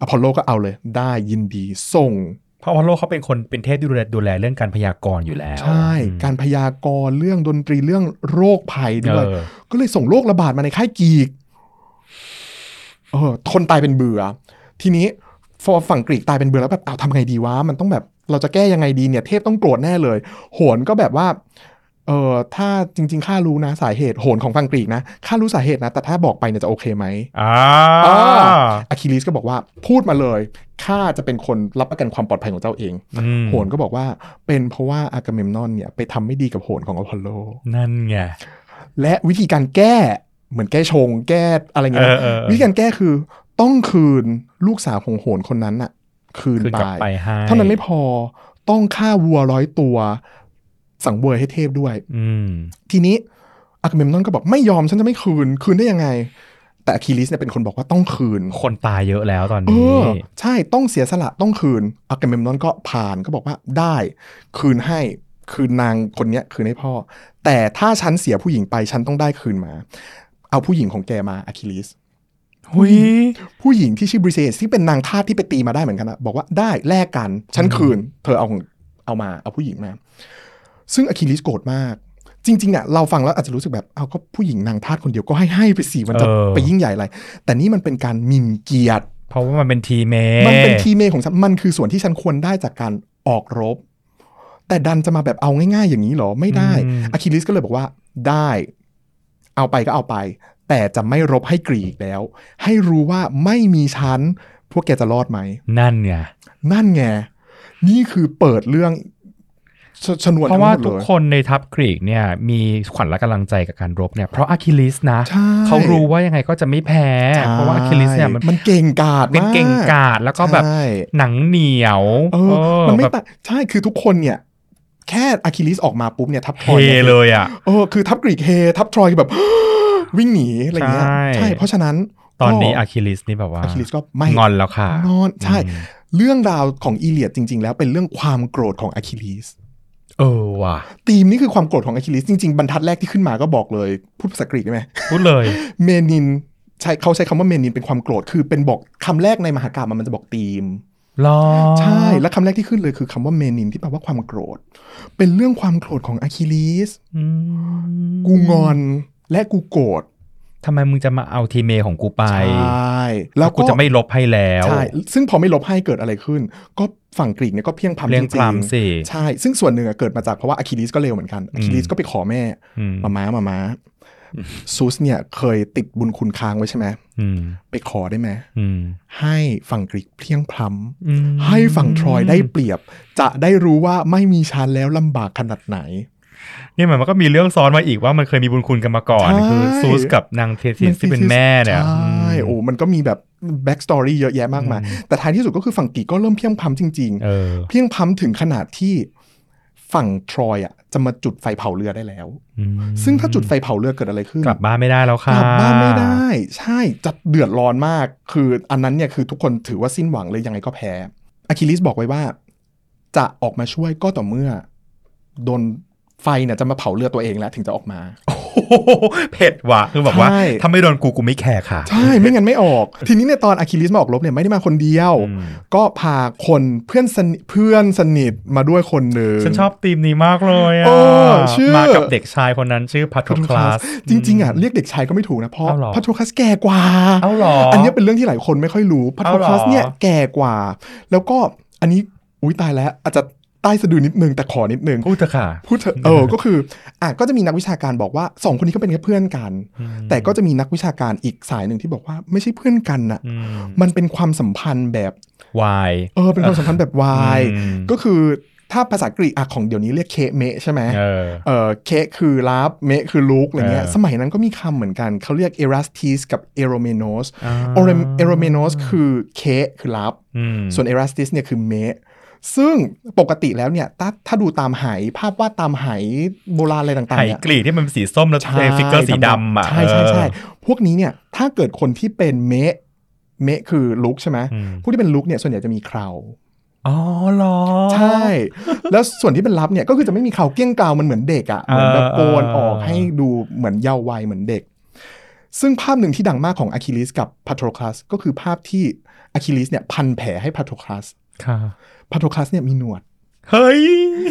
อพอลโลก็เอาเลย ได้ยินดีส่งเพราะว่าโลกเขาเป็นคนเป็นเทพที่ดูแลดูแลเรื่องการพยากรณ์อยู่แล้ว ใช่ การพยากรณ์เรื่องดนตรีเรื่องโรคภัยเอด้วยอก็เลยส่งโรคระบาดมาในค่ายกรีกเออคนตายเป็นเบื่อ ทีนี้พอฝั่งกรีกตายเป็นเบื่อแล้วแบบเอาทำไงดีวะมันต้องแบบเราจะแก้ยังไงดีเนี่ยเทพต้องโกรธแน่เลย โหนก็แบบว่าเออถ้าจริงๆข้ารู้นะสาเหตุโหนของฝั่งกรีกนะข้ารู้สาเหตุนะ แต่ถ้าบอกไปเนี่ยจะโอเคไหมอ่าอ่าอะคิลิสก็บอกว่าพูดมาเลยข้าจะเป็นคนรับประกันความปลอดภัยของเจ้าเองอืมโหนก็บอกว่าเป็นเพราะว่าอากาเมมนอนเนี่ยไปทำไม่ดีกับโหรของอพอลโล นั่นไง และวิธีการแก้เหมือนแก้ชงแก้อะไรเงี้ยเออเออเออวิธีการแก้คือ ต้องคืนลูกสาวของโหรคนนั้นน่ะ คืนคืนไปกลับไปให้เท่านั้นไม่พอต้องฆ่าวัวร้อยตัว สังเวยให้เทพด้วย อืมทีนี้อากาเมมนอนก็บอกไม่ยอมฉันจะไม่คืน คืนได้ยังไง แต่อะคิลิสเนี่ยเป็นคนบอกว่าต้องคืน คนตายเยอะแล้วตอนเอนี้อใช่ต้องเสียสละต้องคืนอากาเมมนอนก็ผ่านก็บอกว่าได้ คืนให้คืนนางคนเนี้ยคืนให้พ่อ แต่ถ้าฉันเสียผู้หญิงไปฉันต้องได้คืนมา เอาผู้หญิงของแกมาอะคิลิส หุยผู้หญิงที่ชื่อบริเซสที่เป็นนางทาสที่ไปตีมาได้เหมือนกันอะบอกว่าได้แลกกัน ฉันคืน เธอเอาของเอามาเอาผู้หญิงมา ซึ่งอะคิลิสโกรธมาก จริงๆอะเราฟังแล้วอาจจะรู้สึกแบบเอาก็ผู้หญิงนางทาสคนเดียวก็ให้ให้ไปสิมันจะไปยิ่งใหญ่อะไร แต่นี่มันเป็นการหมิ่นเกียรติ เพราะว่ามันเป็นทีเมมันเป็นทีเมของฉันมันคือส่วนที่ฉันควรได้จากการออกรบ แต่ดันจะมาแบบเอาง่าย ๆ อย่างนี้เหรอไม่ได้อะคิลิสก็เลยบอกว่าได้ เอาไปก็เอาไป แต่จะไม่รบให้กรีกแล้ว ให้รู้ว่าไม่มีฉันพวกแกจะรอดไหม นั่นไง นั่นไง นี่คือเปิดเรื่องชชนวนเพทั้ราะงหว่ามดทุกเลยคนในทัพกรีกเนี่ย มีขวัญและกำลังใจกับการรบเนี่ยเพราะอะคิลิสนะใช่เขารู้ว่ายังไงก็จะไม่แพ้ เพราะว่าอะคิลิสเนี่ยมันมันเก่งกาจเป็นเก่งกาจแล้วก็แบบใช่หนังเหนียวเออมันไม่แบบต่างใช่คือทุกคนเนี่ยแค่อะคิลิสออกมาปุ๊บเนี่ยทัพทเทรอยนี่เลยอะเออคือทัพกรีกเฮทัพทรอยคือแบบ วิ่งหนีอะไรเงี้ยใช่ใช่เพราะฉะนั้นตอนนี้ก็อะคิลิสนี่แบบว่าอะคิลิสก็ไม่งอนแล้วค่ะนอนใช่อืมเรื่องราวของอีเลียดจริง ๆ แล้วเป็นเรื่องความโกรธของอะคิลิสเออว่ะธีมนี้คือความโกรธของอะคิลิสจริง ๆ บรรทัดแรกที่ขึ้นมาก็บอกเลย พูดภาษากรีกได้ไหมพูดเลย menin ใช้เขาใช้คำว่า menin เป็นความโกรธคือเป็นบอกคำแรกในมหากาพย์มันจะบอกธีมรอใช่ แล้วคำแรกที่ขึ้นเลยคือคำว่า menin ที่แปลว่าความโกรธ เป็นเรื่องความโกรธของอะคิลิสอืมกูงอน และกูโกรธทำไมมึงจะมาเอา timē ของกูไป ใช่แล้วแล้วกูจะไม่รบให้แล้วใช่ซึ่งพอไม่รบให้เกิดอะไรขึ้น ก็ฝั่งกรีกเนี่ยก็เพียงพำเลี้ยงจริพงรำสิๆใช่ ซึ่งส่วนหนึ่งอะเกิดมาจากเพราะว่าอะคิลิสก็เลวเหมือนกันอะคิลิสก็ไปขอแม่อืมมาม้ามาม้าซูสเนี่ยเคยติดบุญคุณค้างไว้ใช่ไหมอืมไปขอได้ไหมอืมให้ฝั่งกรีกเพลี่ยงพล้ำอืมให้ฝั่งทรอยได้เปรียบ จะได้รู้ว่าไม่มีชันแล้วลำบากขนาดไหนเนี่ยมันก็มีเรื่องซ้อนมาอีกว่ามันเคยมีบุญคุณกันมาก่อนใช่คือซูสกับนางเทสิสที่เป็นแม่เนี่ยใช่โอ้มันก็มีแบบ backstory เยอะแยะมากมาย แต่ท้ายที่สุดก็คือฝั่งกรีกก็เริ่มเพลี่ยงพล้ำจริงๆเออเพลี่ยงพล้ำถึงขนาดที่ฝั่งทรอยอะจะมาจุดไฟเผาเรือได้แล้วอืมซึ่งถ้าจุดไฟเผาเรือเกิดอะไรขึ้น กลับบ้านไม่ได้แล้วค่ะกลับบ้านไม่ได้ ใช่จะเดือดร้อนมาก คืออันนั้นเนี่ยคือทุกคนถือว่าสิ้นหวังเลยยังไงก็แพ้ อะคิลิสบอกไว้ว่า จะออกมาช่วยก็ต่อเมื่อ โดน ไฟเนี่ยจะมาเผาเรือตัวเองแล้วถึงจะออกมาโอ้โหเผ็ดว่ะคือแบบว่าใช่ถ้าไม่โดนกูกูไม่แคร์ค่ะ ใช่ไม่งั้นไม่ออก ทีนี้เนี่ยตอนอะคิลิสมาออกรบเนี่ยไม่ได้มาคนเดียวอืมก็พาคนเพื่อนสนิทเพื่อนสนิทมาด้วยคนหนึ่งฉันชอบธีมนี้มากเลยอะเออชื่อมากับเด็กชายคนนั้นชื่อพัทพัทคคลาลาสสจริง ๆอะเรียกเด็กชายก็ไม่ถูกนะเพราะเอ้าเหรอพาโทรคลัสแก่กว่าเอ้าเหรออันนี้เป็นเรื่องที่หลายคนไม่ค่อยรู้พาโทรคลัสเอ้าเหรอเนี่ยแก่กว่า แล้วก็อันนี้อุ้ยตายแล้วอาจจะใต้สะดือนิดนึงแต่ขอนิดนึงพูดเถอะค่ะพูดเถอะเออก็คืออะก็จะมีนักวิชาการบอกว่าสองคนนี้ก็เป็นแค่เพื่อนกัน แต่ก็จะมีนักวิชาการอีกสายหนึ่งที่บอกว่าไม่ใช่เพื่อนกันน่ะอืมมันเป็นความสัมพันธ์แบบวายเออเป็นความสัมพันธ์แบบวายอืมก็คือถ้าภาษากรีกอะของเดี๋ยวนี้เรียกเคะเมะใช่ไหมเออเออเคะคือรับเมะคือรุกอะไรเงี้ยเออสมัยนั้นก็มีคำเหมือนกัน เขาเรียกเอรัสติสกับเอโรเมโนสอ่าเอโรเมโนสคือเคะคือรับอืมส่วนเอรัสติสเนี่ยคือเมะ ซึ่งปกติแล้วเนี่ยถ้าถ้าดูตามไหภาพวาดตามไหโบราณอะไรต่างๆไหเนี่ยกรีกที่มันเป็นสีส้มแล้วใช่ figure สีดำอะใช่ใช่ใช่เออพวกนี้เนี่ยถ้าเกิดคนที่เป็นเมะเมะคือรุกใช่ไหมอืมผู้ที่เป็นรุกเนี่ยส่วนใหญ่จะมีเคราอ๋อเหรอ ใช่ แล้วส่วนที่เป็นรับเนี่ยก็คือจะไม่มีเคราเกลี้ยงเกลามันเหมือนเด็กอะ่ะเออเหมือนแบบโกนเออออกให้ดูเหมือนเยาว์วัยเหมือนเด็ก ซึ่งภาพหนึ่งที่ดังมากของอะคิลิสกับพาโทรคลัสก็คือภาพที่อะคิลิสเนี่ยพันแผลให้พาโทรคลัสค่ะ พาโทรคลัสเนี่ยมีหนวดเฮ้ย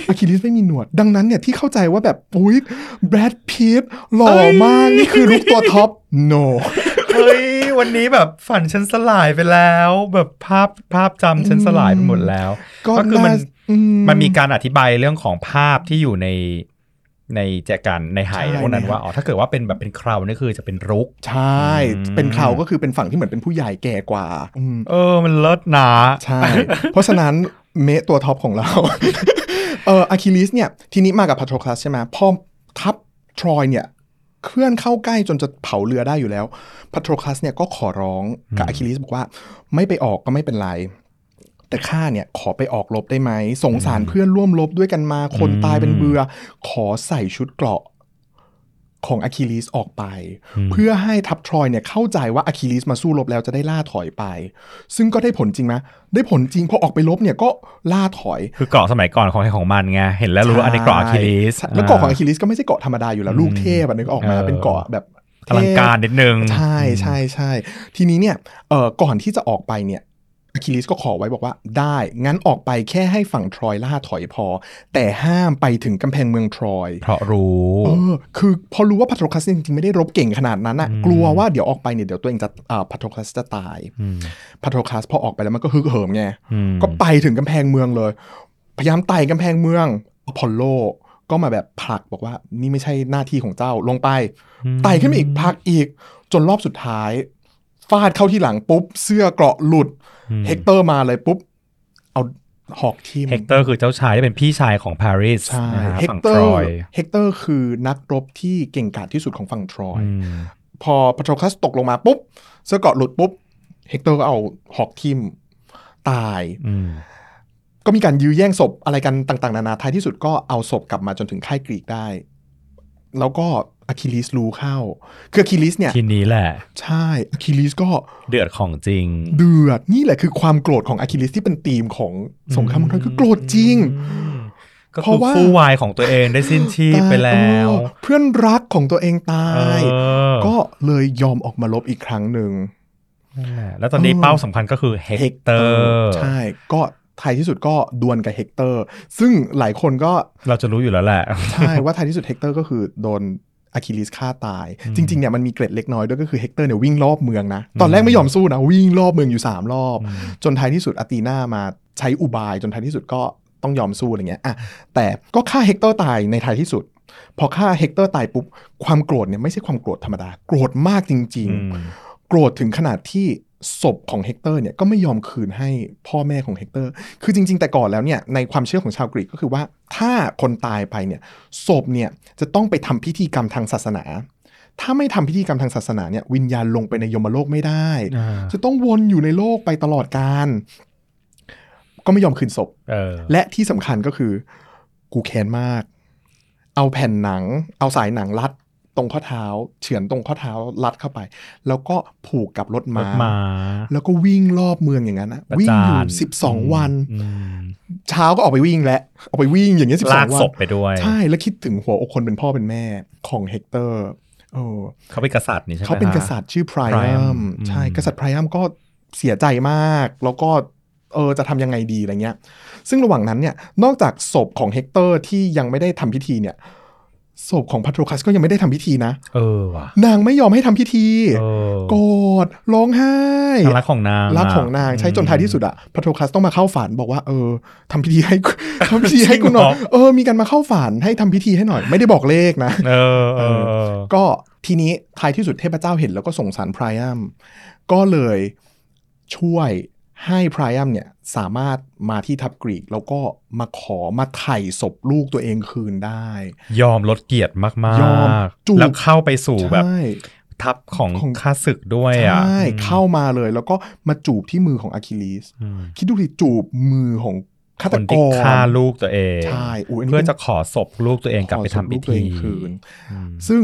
อะคิลิสไม่มีหนวด ดังนั้นเนี่ยที่เข้าใจว่าแบบอุ้ยแบรดพิตต์หล่อมาก นี่คือรุกตัวท็อป no เฮ้ย วันนี้แบบฝันฉันสลายไปแล้ว แบบภาพภาพจำฉันสลายไปหมดแล้ว ก็ก็คือมันน่าอืมันมีการอธิบายเรื่องของภาพที่อยู่ใน ในแจกันในไหใช่พวกนั้นในไหว่าอ๋อถ้าเกิดว่าเป็นแบบเป็นเครานี่คือจะเป็นรุก ใช่อืมเป็นเคราก็คือเป็นฝั่งที่เหมือนเป็นผู้ใหญ่แก่กว่าอืมเออมันเลิศหนาใช่ เพราะฉะนั้นเมะตัวท็อปของเราเอออะคิลิสเนี่ยทีนี้มากับพาโทรคลัสใช่ไหมพอทัพทรอยเนี่ยเคลื่อนเข้าใกล้จนจะเผาเรือได้อยู่แล้วพาโทรคลัสเนี่ยก็ขอร้องกับอะคิลิสบอกว่า ไม่ไปออกก็ไม่เป็นไร แต่ข้าเนี่ยขอไปออกรบได้ไหม สงสารเพื่อนร่วมรบด้วยกันมา คนตายเป็นเบือ ขอใส่ชุดเกราะของอะคิลิสออกไป เพื่อให้ทัพทรอยเนี่ยเข้าใจว่าอะคิลิสมาสู้รบแล้วจะได้ล่าถอยไป ซึ่งก็ได้ผลจริงไหมได้ผลจริงพอออกไปรบเนี่ยก็ล่าถอย คือเกราะสมัยก่อนของใครของมันไงเห็นแล้วรู้ว่าอันนี้เกราะอะคิลิสใช่แล้วเกราะของอะคิลิสก็ไม่ใช่เกราะธรรมดาอยู่แล้วลูกเทพอันนี้ก็ออกมาเออเป็นเกราะแบบอลังการนิดนึงใช่ใช่ใช่ทีนี้เนี่ยเอ่อก่อนที่จะออกไปเนี่ย อะคิลิสก็ขอไว้บอกว่าได้ งั้นออกไปแค่ให้ฝั่งทรอยล่าถอยพอ แต่ห้ามไปถึงกำแพงเมืองทรอย เพราะรู้เออคือพอรู้ว่าพาโทรคลัสจริงๆ ไม่ได้รบเก่งขนาดนั้นอะกลัวว่าเดี๋ยวออกไปเนี่ยเดี๋ยวตัวเองจะอ่าพาโทรคลัสจะตายพาโทรคลัสพอออกไปแล้วมันก็ฮึกเหิมไงอืมก็ไปถึงกำแพงเมืองเลย พยายามไต่กำแพงเมืองอพอลโลก็มาแบบผลักบอกว่านี่ไม่ใช่หน้าที่ของเจ้าลงไปไต่ขึ้นมาอีกผลักอีกจนรอบสุดท้าย ฟาดเข้าที่หลังปุ๊บ เสื้อเกราะหลุด เฮกเตอร์มาเลยปุ๊บ เอาหอกทิ่มเฮกเตอร์คือเจ้าชายที่เป็นพี่ชายของปารีสใช่นะฮะเฮกฝั่งเตทอรร์อยเฮกเตอร์คือนักรบที่เก่งกาจที่สุดของฝั่งทรอยอืมพอพาโทรคลัสตกลงมาปุ๊บ เสื้อเกราะหลุดปุ๊บ เฮกเตอร์ก็เอาหอกทิ่มตายอืมก็มีการยื้อแย่งศพอะไรกันต่าง ๆ นานาท้ายที่สุดก็เอาศพกลับมาจนถึงค่ายกรีกได้ แล้วก็ อะคิลิสรู้เข้า คืออะคิลิสเนี่ยทีนี้แหละ ใช่อะคิลิสก็เดือดของจริง เดือดนี่แหละคือความโกรธของอะคิลิสที่เป็นธีมของสงครามมังกรคือโกรธจริงก็เพคือราะว่าคู่วายของตัวเองได้สิ้นชีพไปแล้วเออเพื่อนรักของตัวเองตายเออก็เลยยอมออกมารบอีกครั้งหนึ่งนั่นแหละแล้วตอนนี้เออเป้าสำคัญก็คือเฮกเตอร์ใช่ก็ท้ายที่สุดก็ดวลกับเฮกเตอร์ ซึ่งหลายคนก็เราจะรู้อยู่แล้วแหละ ใช่ว่าท้ายที่สุดเฮกเตอร์ก็คือโดน อะคิลิสฆ่าตาย จริงๆเนี่ยมันมีเกร็ดเล็กน้อยด้วยก็คือเฮกเตอร์เนี่ยวิ่งรอบเมืองนะ ตอนแรกไม่ยอมสู้นะ วิ่งรอบเมืองอยู่ 3 รอบ จนท้ายที่สุดอาตีนามาใช้อุบาย จนท้ายที่สุดก็ต้องยอมสู้อะไรเงี้ยอะแต่ก็ฆ่าเฮกเตอร์ตายในท้ายที่สุด พอฆ่าเฮกเตอร์ตายปุ๊บความโกรธเนี่ยไม่ใช่ความโกรธธรรมดา โกรธมากจริงๆอืมโกรธถึงขนาดที่ ศพของเฮกเตอร์เนี่ยก็ไม่ยอมคืนให้พ่อแม่ของเฮกเตอร์ คือจริง ๆ แต่ก่อนแล้วเนี่ยในความเชื่อของชาวกรีกก็คือว่า ถ้าคนตายไปเนี่ยศพเนี่ยจะต้องไปทำพิธีกรรมทางศาสนา ถ้าไม่ทำพิธีกรรมทางศาสนาเนี่ยวิญญาณลงไปในยมโลกไม่ได้อ่าจะต้องวนอยู่ในโลกไปตลอดกาลก็ไม่ยอมคืนศพเออและที่สำคัญก็คือ กูแค้นมาก เอาแผ่นหนัง เอาสายหนังรัด ตรงข้อเท้า เฉือนตรงข้อเท้ารัดเข้าไป แล้วก็ผูกกับรถม้ารถม้าแล้วก็วิ่งรอบเมืองอย่างนั้นนะประวิ่งอยู่จานสิบสองวันอืมเช้าก็ออกไปวิ่งแล้วออกไปวิ่งอย่างเงี้ยสิบสองวันลากศพไปด้วย ใช่แล้วคิดถึงหัวอกคนเป็นพ่อเป็นแม่ของเฮกเตอร์เออเขาเป็นกษัตริย์นี่ใช่ไหมเขาเป็นฮะกษัตริย์ชื่อไพร Priam อัมอืมใช่กษัตริย์ไพรอัมก็เสียใจมาก แล้วก็เออจะทำยังไงดีอะไรเงี้ย ซึ่งระหว่างนั้นเนี่ยนอกจากศพของเฮกเตอร์ที่ยังไม่ได้ทำพิธีเนี่ย ศพของพาโทรคัสก็ยังไม่ได้ทำพิธีนะ เออว่ะ นางไม่ยอมให้ทำพิธีเออโกรธร้องไห้รักของนางรักของนางใช้จนท้ายที่สุดอะพาโทรคัสต้องมาเข้าฝันบอกว่า เออทำพิธีให้ทำพิธีให้กูหน่อยเออ มีการมาเข้าฝันให้ทำพิธีให้หน่อย ไม่ได้บอกเลขนะเออเออเออ ก็ทีนี้ท้ายที่สุดเทพเจ้าเห็นแล้วก็ส่งสารไพรอัมก็เลยช่วย ให้ไพรอัมเนี่ยสามารถมาที่ทัพกรีก แล้วก็มาขอมาไถ่ศพลูกตัวเองคืนได้ ยอมลดเกียรติมากยอมจูบๆแล้วเข้าไปสู่แบบใช่ทัพของของข้าศึกด้วยใช่อะเข้ามาเลย แล้วก็มาจูบที่มือของอะคิลิสอืมคิดดูสิจูบมือของฆาคตนกที่รฆ่าลูกตัวเองใช่อุ๊ยอันนี้เพื่อเป็นจะขอศพลูกตัวเองกลับไปขอศพทำพิลูกตัวเองคืนทำพิธีอืมซึ่ง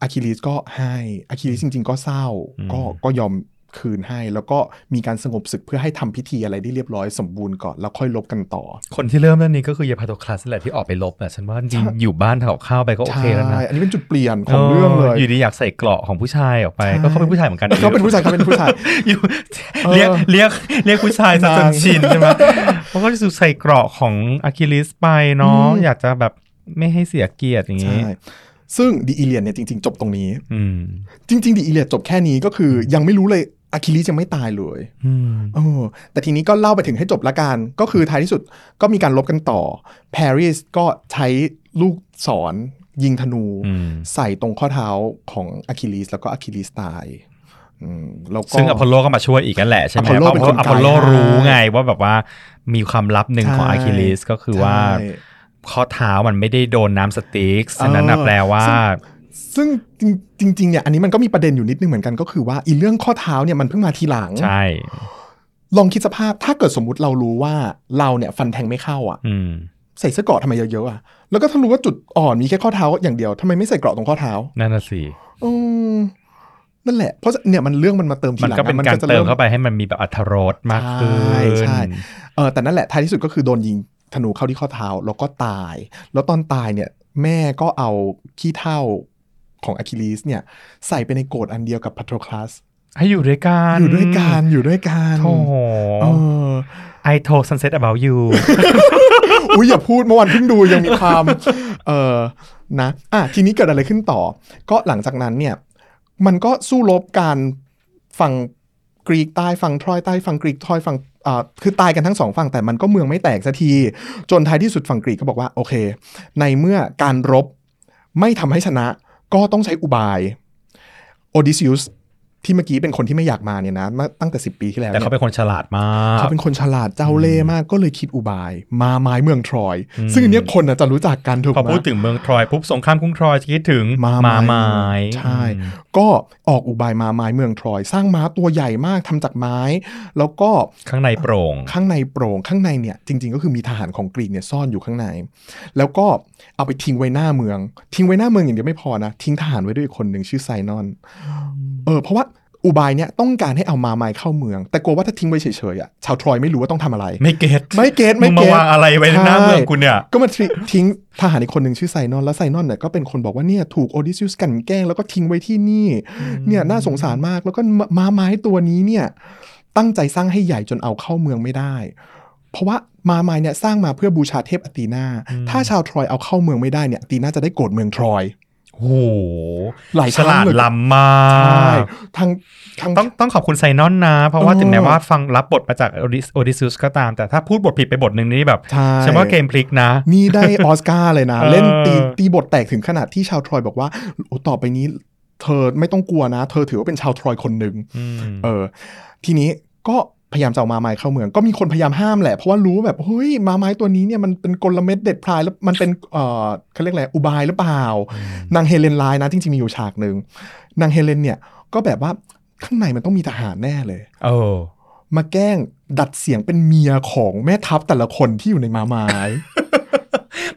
อะคิลิสก็ให้อะคิลิสจริง ๆ ก็เศร้าอืมก็ก็ยอม คืนให้ แล้วก็มีการสงบศึกเพื่อให้ทำพิธีอะไรได้เรียบร้อยสมบูรณ์ก่อนแล้วค่อยรบกันต่อ คนที่เริ่มเรื่องนี้ก็คือยายพาโตรคลัสนั่นแหละที่ออกไปรบอะฉันว่าจริงๆอยู่บ้านเถาข้าวไปก็โอเคแล้วนะใช่อันนี้เป็นจุดเปลี่ยนของเรื่องเลย อยู่ดีอยากใส่เกราะของผู้ชายออกไปใช่ก็เขาเป็นผู้ชายเหมือนกันเขาเป็นผู้ชายเขาเป็นผู้ชายอยู่เออเรียกเรียกเรียกผู้ชายซะจนนางชินใช่ไหมเขาก็จะใส่เกราะของอะคิลิสไปเนาะอืมอยากจะแบบไม่ให้เสียเกียรติอย่างนี้ใช่ซึ่ง The Iliad เนี่ยจริง ๆ จบตรงนี้อืมจริง ๆ The Iliad จบแค่นี้ก็คือยังไม่รู้เลย อะคิลิสยังไม่ตายเลยอืมเออแต่ทีนี้ก็เล่าไปถึงให้จบละกัน ก็คือท้ายที่สุดก็มีการรบกันต่อปารีสก็ใช้ลูกศรยิงธนูอืมใส่ตรงข้อเท้าของอะคิลิสแล้วก็อะคิลิสตายอืมแล้วก็ซึ่งอพอลโลก็มาช่วยอีกนั่นแหละใช่ไหมอพอลโลเป็นคนอพอลโลไกด์ให้รู้ไงว่าแบบว่ามีความลับหนึ่งของใช่อะคิลิสก็คือว่าใช่ข้อเท้ามันไม่ได้โดนน้ำ Styx ฉะนั้นนะเออแปลว่า ซึ่งจริงจริงๆเนี่ยอันนี้มันก็มีประเด็นอยู่นิดนึงเหมือนกันก็คือว่าอีเรื่องข้อเท้าเนี่ยมันเพิ่งมาทีหลัง ใช่ ลองคิดสภาพถ้าเกิดสมมุติเรารู้ว่าเราเนี่ยฟันแทงไม่เข้าอะอืมใส่เสื้อเกราะทำไมเยอะๆอะแล้วก็ถ้ารู้ว่าจุดอ่อนมีแค่ข้อเท้าอย่างเดียวทำไมไม่ใส่เกราะตรงข้อเท้านั่นน่ะสิอืมนั่นแหละ เพราะเนี่ยมันเรื่องมันมาเติมทีมันหลังก็เป็นอะการจะเติมมเข้าไปให้มันมีแบบอัธรสมากขึ้นใช่ใช่เออแต่นั่นแหละท้ายที่สุดก็คือโดนยิงธนูเข้าที่ข้อเท้าแล้วก็ตาย แล้วตอนตายเนี่ย แม่ก็เอาขี้เท่า ของอะคิลิสเนี่ยใส่ไปในโกรธอันเดียวกับพัทโรคลัสให้อยู่ด้วยกันอยู่ด้วยกันอยู่ด้วยกันโอ้โหเออ I told sunset about you อุ้ยอย่าพูดเมื่อวานเพิ่งดูยังมีความ เออนะอะทีนี้เกิดอะไรขึ้นต่อ ก็หลังจากนั้นเนี่ย มันก็สู้รบการฝั่งกรีกใต้ฝั่งทรอยใต้ฝั่งกรีกทรอยฝั่งอ่าคือตายกันทั้งสองฝั่งแต่มันก็เมืองไม่แตกสักที จนท้ายที่สุดฝั่งกรีกก็บอกว่า โอเค ในเมื่อการรบไม่ทำให้ชนะ ก็ต้องใช้อุบายโอดิซิอุส ที่เมื่อกี้เป็นคนที่ไม่อยากมาเนี่ยนะมาตั้งแต่ 10 ปีที่แล้วแต่เนี่ยเขาเป็นคนฉลาดมากเขาเป็นคนฉลาดเจ้าเล่ห์มากก็เลยคิดอุบาย มาไม้เมืองทรอยอืมซึ่งอันเนี้ยคนน่ะจะรู้จักกันถูกพอไหมพูดถึงเมืองทรอยปุ๊บสงครามกรุงทรอยจะคิดถึงม้าม้าไม้ไม้ใช่ ก็ออกอุบายมาไม้เมืองทรอย สร้างม้าตัวใหญ่มากทำจากไม้ แล้วก็ข้างในโปร่งข้างในโปร่งข้างในเนี่ยจริง ๆ ก็คือมีทหารของกรีกเนี่ยซ่อนอยู่ข้างใน แล้วก็เอาไปทิ้งไว้หน้าเมือง ทิ้งไว้หน้าเมืองอย่างเดียวไม่พอนะทิ้งทหารไว้ด้วยอีกคนหนึ่งชื่อไซนอนเออเพราะว่า อุบายเนี่ยต้องการให้เอามาไม้เข้าเมือง แต่กลัวว่าถ้าทิ้งไว้เฉยๆอะชาวทรอยไม่รู้ว่าต้องทำอะไร ไม่เก็ตไม่เก็ตมึไม่งมาเก็ตวางอะไรไว้ในหน้าเมืองกูเนี่ยก็มาทิ้งทิ้งทหารอีกคนหนึ่งชื่อไซนอนแล้วไซนอนเนี่ยก็เป็นคนบอกว่าเนี่ยถูกโอดิซิอุสกลันแกล้งแล้วก็ทิ้งไว้ที่นี่เนี่ยน่าสงสารมากแล้วก็ม้าไม้ตัวนี้เนี่ยตั้งใจสร้างให้ใหญ่จนเอาเข้าเมืองไม่ได้ เพราะว่าม้าไม้เนี่ยสร้างมาเพื่อบูชาเทพอตีนาถ้าชาวทรอยเอาเข้าเมืองไม่ได้เนี่ยอตีนาจะได้โกรธเมืองทรอย โอ้โหหลายคฉรั้งลาดเลยล้ำมากทางทางต้องต้องขอบคุณไซนอนนะ เพราะว่าเออถึงแม้ว่าฟังรับบทมาจากโอดิซิอุสก็ตาม แต่ถ้าพูดบทผิดไปบทหนึ่งนี่แบบใช่ฉันว่าเกมพลิกนะ นี่ได้ออสการ์เลยนะเออเล่นตีตีบทแตกถึงขนาดที่ชาวทรอยบอกว่าโอ้ต่อไปนี้ เธอไม่ต้องกลัวนะ เธอถือว่าเป็นชาวทรอยคนหนึ่งอืมเออ ทีนี้ก็ พยายามจะเอาม้าไม้เข้าเมือง ก็มีคนพยายามห้ามแหละ เพราะว่ารู้ว่าแบบเฮ้ยม้าไม้ตัวนี้เนี่ยมันเป็นกลเม็ดเด็ดพรายแล้วมันเป็นเอ่อเขาเรียกอะไรอุบายหรือเปล่านางเฮเลนไลน์นะจริงๆมีอยู่ฉากหนึ่งนางเฮเลนเนี่ยก็แบบว่าข้างในมันต้องมีทหารแน่เลยเออมาแกล้งดัดเสียงเป็นเมียของแม่ทัพแต่ละคนที่อยู่ในม้าไม้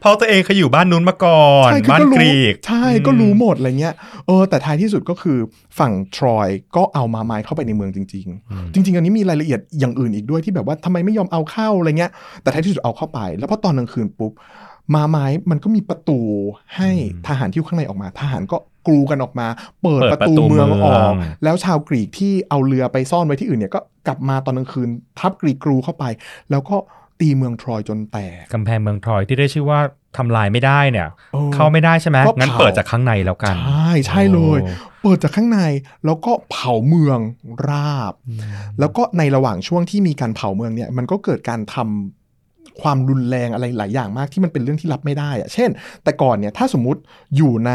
เพราะตัวเองเคยอยู่บ้านนู้นมาก่อนใช่คือบ้านก็กรู้รีก ใช่ก็รู้หมดอะไรเงี้ยเออแต่ท้ายที่สุดก็คือฝั่งทรอยก็เอามาไม้เข้าไปในเมืองจริง ๆ จริง ๆ อันนี้มีรายละเอียดอย่างอื่นอีกด้วยที่แบบว่าทำไมไม่ยอมเอาเข้าอะไรเงี้ย แต่ท้ายที่สุดเอาเข้าไป แล้วพอตอนกลางคืนปุ๊บมาไม้มันก็มีประตูให้ทหารที่อยู่ข้างในออกมา ทหารก็กรูกันออกมา เปิดเปิดประตูประตูเมืองเมืองออก แล้วชาวกรีกที่เอาเรือไปซ่อนไว้ที่อื่นเนี่ยก็กลับมาตอนกลางคืนทับกรีกกรูเข้าไป แล้วก็ ตีเมืองทรอยจนแตกกำแพงเมืองทรอยที่ได้ชื่อว่าทำลายไม่ได้เนี่ยออเข้าไม่ได้ใช่ไหมก็งั้นเผาเปิดจากข้างในแล้วกัน ใช่ใช่เลยโอ้เปิดจากข้างในแล้วก็เผาเมืองราบ แล้วก็ในระหว่างช่วงที่มีการเผาเมืองเนี่ยมันก็เกิดการทำความรุนแรงอะไรหลายอย่างมากที่มันเป็นเรื่องที่รับไม่ได้อะเช่น แต่ก่อนเนี่ยถ้าสมมุติอยู่ใน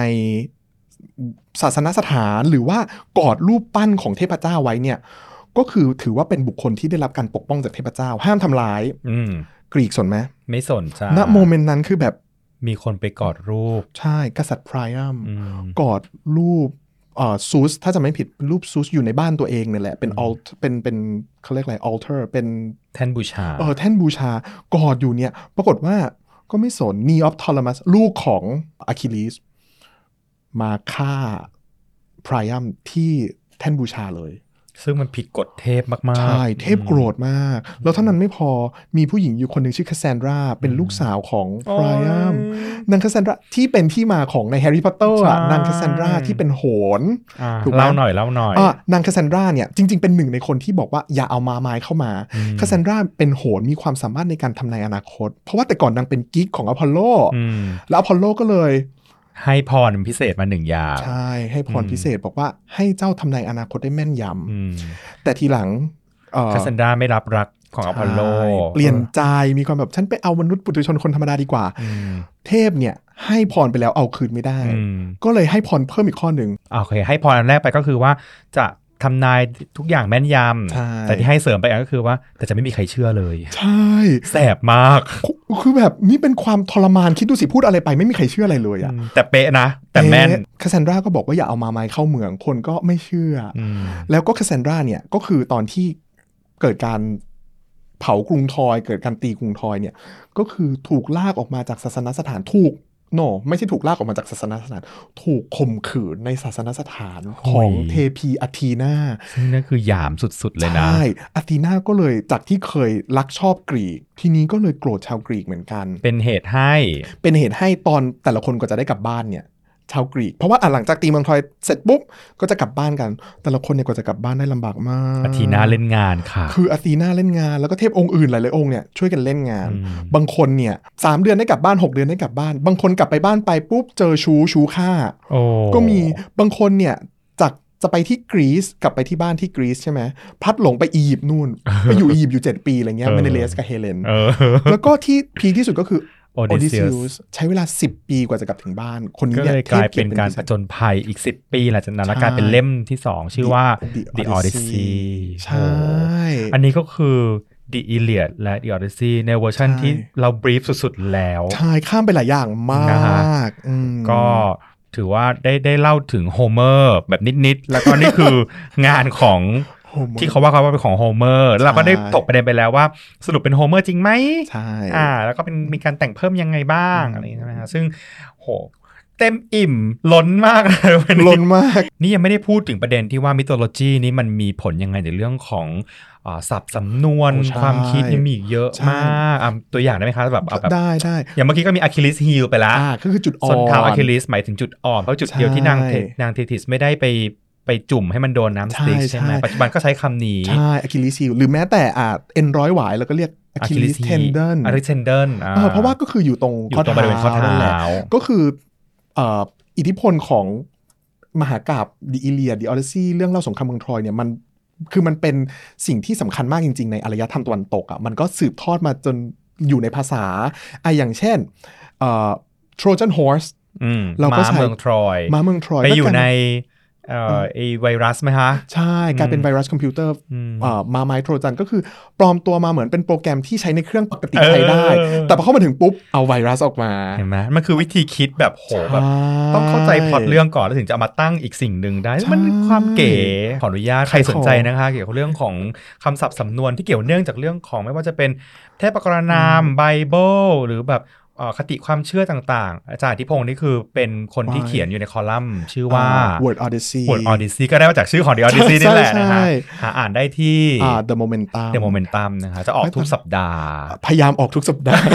ศาสนสถานหรือว่ากอดรูปปั้นของเทพเจ้าไว้เนี่ย ก็คือถือว่าเป็นบุคคลที่ได้รับการปกป้องจากเทพเจ้า ห้ามทำร้ายอืมกรีกสนไหมไม่สนใจณโมเมนต์นั้นคือแบบมีคนไปกอดรูป ใช่กษัตริย์ไพรอัมอืมกอดรูปเอ่อซูสถ้าจะไม่ผิดเป็นรูปซูสอยู่ในบ้านตัวเองเนี่ยแหละ เป็น alt เป็นเป็นเขาเรียกอะไร altar เป็นแท่นบูชาเออแท่นบูชากอดอยู่เนี่ย ปรากฏว่าก็ไม่สนนีออฟทอลมัสลูกของอะคิลิสมาฆ่าไพรอัมที่แท่นบูชาเลย ซึ่งมันผิดกฎเทพมากๆ ใช่ เทพโกรธมาก แล้วเท่านั้นไม่พอมีผู้หญิงอยู่คนหนึ่งชื่อคาสซานดราเป็นลูกสาวของไพรอัมนางคาสซานดราที่เป็นที่มาของในแฮร์รี่พอตเตอร์อะใช่นางคาสซานดราที่เป็นโหรอ่าถูกไหมเล่าหน่อยเล่าหน่อยอะนางคาสซานดราเนี่ยจริง ๆ เป็นหนึ่งในคนที่บอกว่าอย่าเอาม้าไม้เข้ามาอืมคาสซานดราเป็นโหรมีความสามารถในการทำนายอนาคต เพราะว่าแต่ก่อนนางเป็นกิ๊กของอพอลโลอืมแล้วอพอลโลก็เลย ให้พรพิเศษมาหนึ่งอย่างใช่ ให้พรอืมพิเศษบอกว่าให้เจ้าทำนายอนาคตได้แม่นยำอืมแต่ทีหลังเอ่อคาสซันดราไม่รับรักของอพอลโลใช่เปลี่ยนใจมีความแบบฉันไปเอามนุษย์ปุถุชนคนธรรมดาดีกว่าอืมเทพเนี่ยให้พรไปแล้วเอาคืนไม่ได้อืมก็เลยให้พรเพิ่มอีกข้อหนึ่งโอเค ให้พรอันแรกไปก็คือว่าจะ ทำนายทุกอย่างแม่นยใช่ำแต่ที่ให้เสริมไปก็คือว่า แต่จะไม่มีใครเชื่อเลย ใช่ แสบมาก คือแบบนี่เป็นความทรมาน คิดดูสิพูดอะไรไปไม่มีใครเชื่ออะไรเลยอะแต่เป๊ะนะ แต่แม่นคาสซนดราก็บอกว่าอย่าเอามาไม้เข้าเมืองคนก็ไม่เชื่อออืมแล้วก็คาสซนดราเนี่ยก็คือตอนที่เกิดการเผากรุงทอย เกิดการตีกรุงทอยเนี่ย ก็คือถูกลากออกมาจากศาสนสถานถูก โนไม่ใช่ถูกลากออกมาจากศาสนสถาน ถูกข่มขืนในศาสนสถานของโอ้ยเทพีอาทีนาซึ่งนั่นคือหยามสุดๆเลยนะ ใช่อาทีนาก็เลยจากที่เคยรักชอบกรีก ทีนี้ก็เลยโกรธชาวกรีกเหมือนกัน เป็นเหตุให้ เป็นเหตุให้ตอนแต่ละคนก็จะได้กลับบ้านเนี่ย ชาวกรีก เพราะว่าอะหลังจากตีเมืองทรอยเสร็จปุ๊บ ก็จะกลับบ้านกัน แต่ละคนเนี่ยก็จะกลับบ้านได้ลำบากมากอาทีนาเล่นงานค่ะ คืออาทีนาเล่นงาน แล้วก็เทพองค์อื่นหลายๆองค์เนี่ยช่วยกันเล่นงานอืมบางคนเนี่ยสามเดือนได้กลับบ้านหกเดือนได้กลับบ้าน บางคนกลับไปบ้านไปปุ๊บเจอชู้ชู้ฆ่าโอ้ก็มีบางคนเนี่ยจากจะไปที่กรีซกลับไปที่บ้านที่กรีซใช่ไหมพลัดหลงไปอียิปต์นู่นไปอยู่อียิปต์อยู่ 7 ปีอะไรเงี้ยเมเนเลสกับเฮเลนเออแล้วก็ที่ peak ที่สุดก็คือ Odysseus ใช้เวลา 10 ปีกว่าจะกลับถึงบ้าน คนนี้ก็เนี่ยเลยกลายเป็นการผจญภัยอีก 10 ปีหลังจากนั้นแล้วใช่กลายเป็นเล่มที่ 2 ชื่อว่า The The Odyssey Odyssey ใช่โอ้อันนี้ก็คือ The Iliad และ The Odyssey ในเวอร์ชันใช่ที่เรา brief สุดๆแล้ว ใช่ ข้ามไปหลายอย่างมากนะฮะอืมก็ถือว่าได้ได้เล่าถึงโฮเมอร์แบบนิด ๆ แล้วก็นี่คืองานของ Homer ที่เขาว่ากันว่าเป็นของโฮเมอร์แล้วเราก็ได้ใช่ตกประเด็นไปแล้วว่า สรุปเป็นโฮเมอร์จริงไหมใช่อ่า แล้วก็เป็นมีการแต่งเพิ่มยังไงบ้างอะไรอย่างเงี้ยใช่ไหมฮะซึ่งโหเต็มอิ่มล้นมากเลยวันนี้ล้นมาก นี่ยังไม่ได้พูดถึงประเด็นที่ว่ามิโ o โลจีนี้มันมีผลยังไงในเรื่องของอ่าศัพท์สำนวนโอ้ใช่ความคิดยังมีอีกเยอะใช่มากอะตัวอย่างได้ไหมคะแบบเอาแบบได้ได้อย่างเมื่อกี้ก็มี Achilles heel ไปละอ่าก็คือจุดอ่อนส้นเท้าอะคิลิสหมายถึงจุดอ่อนเพราะจุดเดียวที่นางเทใช่นางเทติสไม่ได้ไป ไปจุ่มให้มันโดนน้ำ Styx ใช่ใช่่ไหมใช่ปัจจุบันก็ใช้คำนี้ ใช Achilles heel หรือแม้แต่อ่าเอ็นร้อยหวายแล้วก็เรียก Achilles tendon Achilles ten don เออเพราะว่าก็คืออยู่ตรงอยู่ตรงบริเวณข้อเท้านั่นแหละก็คือเอ่ออิทธิพลของมหากาพย์ The Iliad The Odyssey เรื่องเล่าสงครามเมืองทรอยเนี่ยมันคือมันเป็นสิ่งที่สำคัญมากจริง ๆ ในอารยธรรมตะวันตกอะมันก็สืบทอดมาจนอยู่ในภาษาอะอย่างเช่นเอ่อ Trojan horse อืมเราก็ม้าใช้เมืองทรอยม้าเมืองทรอยไปอยู่ก็กลาใน เอ่อไอไวรัสไหมฮะ ใช่กลายเป็นไวรัสคอมพิวเตอร์อืมอ่ามาไมโทรจันก็คือ ปลอมตัวมาเหมือนเป็นโปรแกรมที่ใช้ในเครื่องปกติเออใช้ได้ แต่พอเข้ามาถึงปุ๊บ เอาไวรัสออกมา เห็นไหมมันคือวิธีคิดแบบโหแบบต้องเข้าใจพล็อตเรื่องก่อน แล้วถึงจะเอามาตั้งอีกสิ่งหนึ่งได้ใช่มันเป็นความเก๋ขออนุญาตใครขายของสนใจนะคะ เกี่ยวกับเรื่องของคำศัพท์สำนวนที่เกี่ยวเนื่องจากเรื่องของไม่ว่าจะเป็นเทพกรณามไบเบิลหรือแบบเอ่อ คติความเชื่อต่างๆ อาจารย์ทิพงศ์นี่คือเป็นคนที่เขียนอยู่ในคอลัมน์ชื่อว่า Word Odyssey Word Odyssey ก็ได้มาจากชื่อของ The Odyssey นี่แหละนะใช่ฮะหาอ่านได้ที่อ่า The Momentum The Momentum นะคะจะออกทุกสัปดาห์ พยายามออกทุกสัปดาห์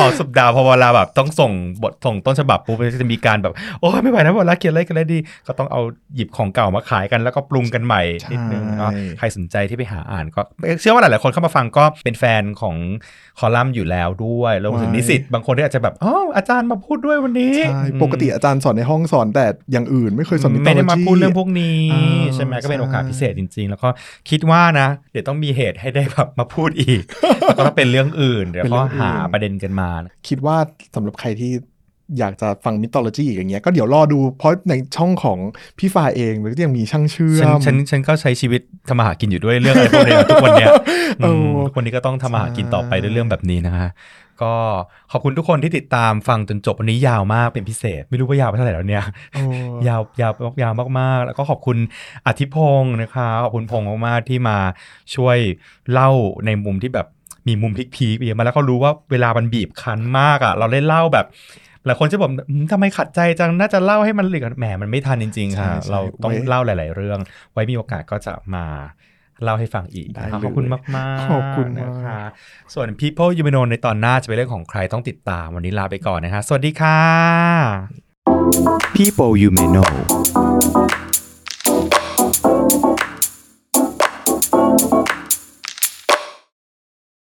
ออกสัปดาห์พอเวลาแบบต้องส่งบทส่งต้นฉบับปุ๊บจะมีการแบบ โอ้ยไม่ไหวนะเวลาเขียนอะไรกันเลยดี ก็ต้องเอาหยิบของเก่ามาขายกันแล้วก็ปรุงกันใหม่นิดนึงใช่เนาะใครสนใจที่ไปหาอ่านก็เชื่อว่าหลายๆคนเข้ามาฟังก็เป็นแฟนของคอลัมน์อยู่แล้วด้วยรวมถึงใช่นิสิตบางคนที่อาจจะแบบอ๋ออาจารย์มาพูดด้วยวันนี้ใช่ปกติอาจารย์สอนในห้องสอนแต่อย่างอื่นไม่เคยสอนมิไม่ได้มาพูดเรื่องพวกนี้อ่าใช่ไหมก็เป็นใช่โอกาสพิเศษจริง ๆ แล้วก็คิดว่านะ เดี๋ยวต้องมีเหตุให้ได้แบบมาพูดอีกแล้วก็ต้องเป็นเรื่องอื่นเดี๋ยวก็หาประเด็นกันมา คิดว่าสำหรับใครที่ อยากจะฟังมิ t โ o โลจีอีกอย่างเงี้ยก็เดี๋ยวรอดูเพราะในช่องของพี่ฟ้าเองมันก็ยังมีช่างเชื่อฉันมฉันฉันก็ใช้ชีวิตทำมาหากินอยู่ด้วยเรื่องอะไรพวกเนี้ยทุกวันเนี้ยเออมทุกวันนี้ก็ต้องทำมาหากินต่อไปด้วยเรื่องแบบนี้นะคะก็ขอบคุณทุกคนที่ติดตามฟังจนจบวันนี้ยาวมากเป็นพิเศษ ไม่รู้ว่ายาวไปเท่าไหร่แล้วเนี่ยโอ้ยาวยาวยาวมากๆ แล้วก็ขอบคุณอธิพงศ์นะคะขอบคุณพงศ์มากๆที่มาช่วยเล่าในมุมที่แบบมีมุมพลิกๆไปเยอะมาแล้วก็รู้ว่าเวลามันบีบคั้นมากอะ่ะ เราได้เล่าแบบ หลายคนจะบอกอืมทำไมขัดใจจังน่าจะเล่าให้มันเหลือแหมมันไม่ทันจริง ๆ ค่ะ เราต้องเล่าหลาย ๆ เรื่อง ไว้มีโอกาสก็จะมาเล่าให้ฟังอีกนะคะขอบคุณมากๆขอบคุณมากนะคะ ส่วน People You May Know ในตอนหน้าจะเป็นเรื่องของใครต้องติดตามวันนี้ลาไปก่อนนะคะสวัสดีค่ะ People you may know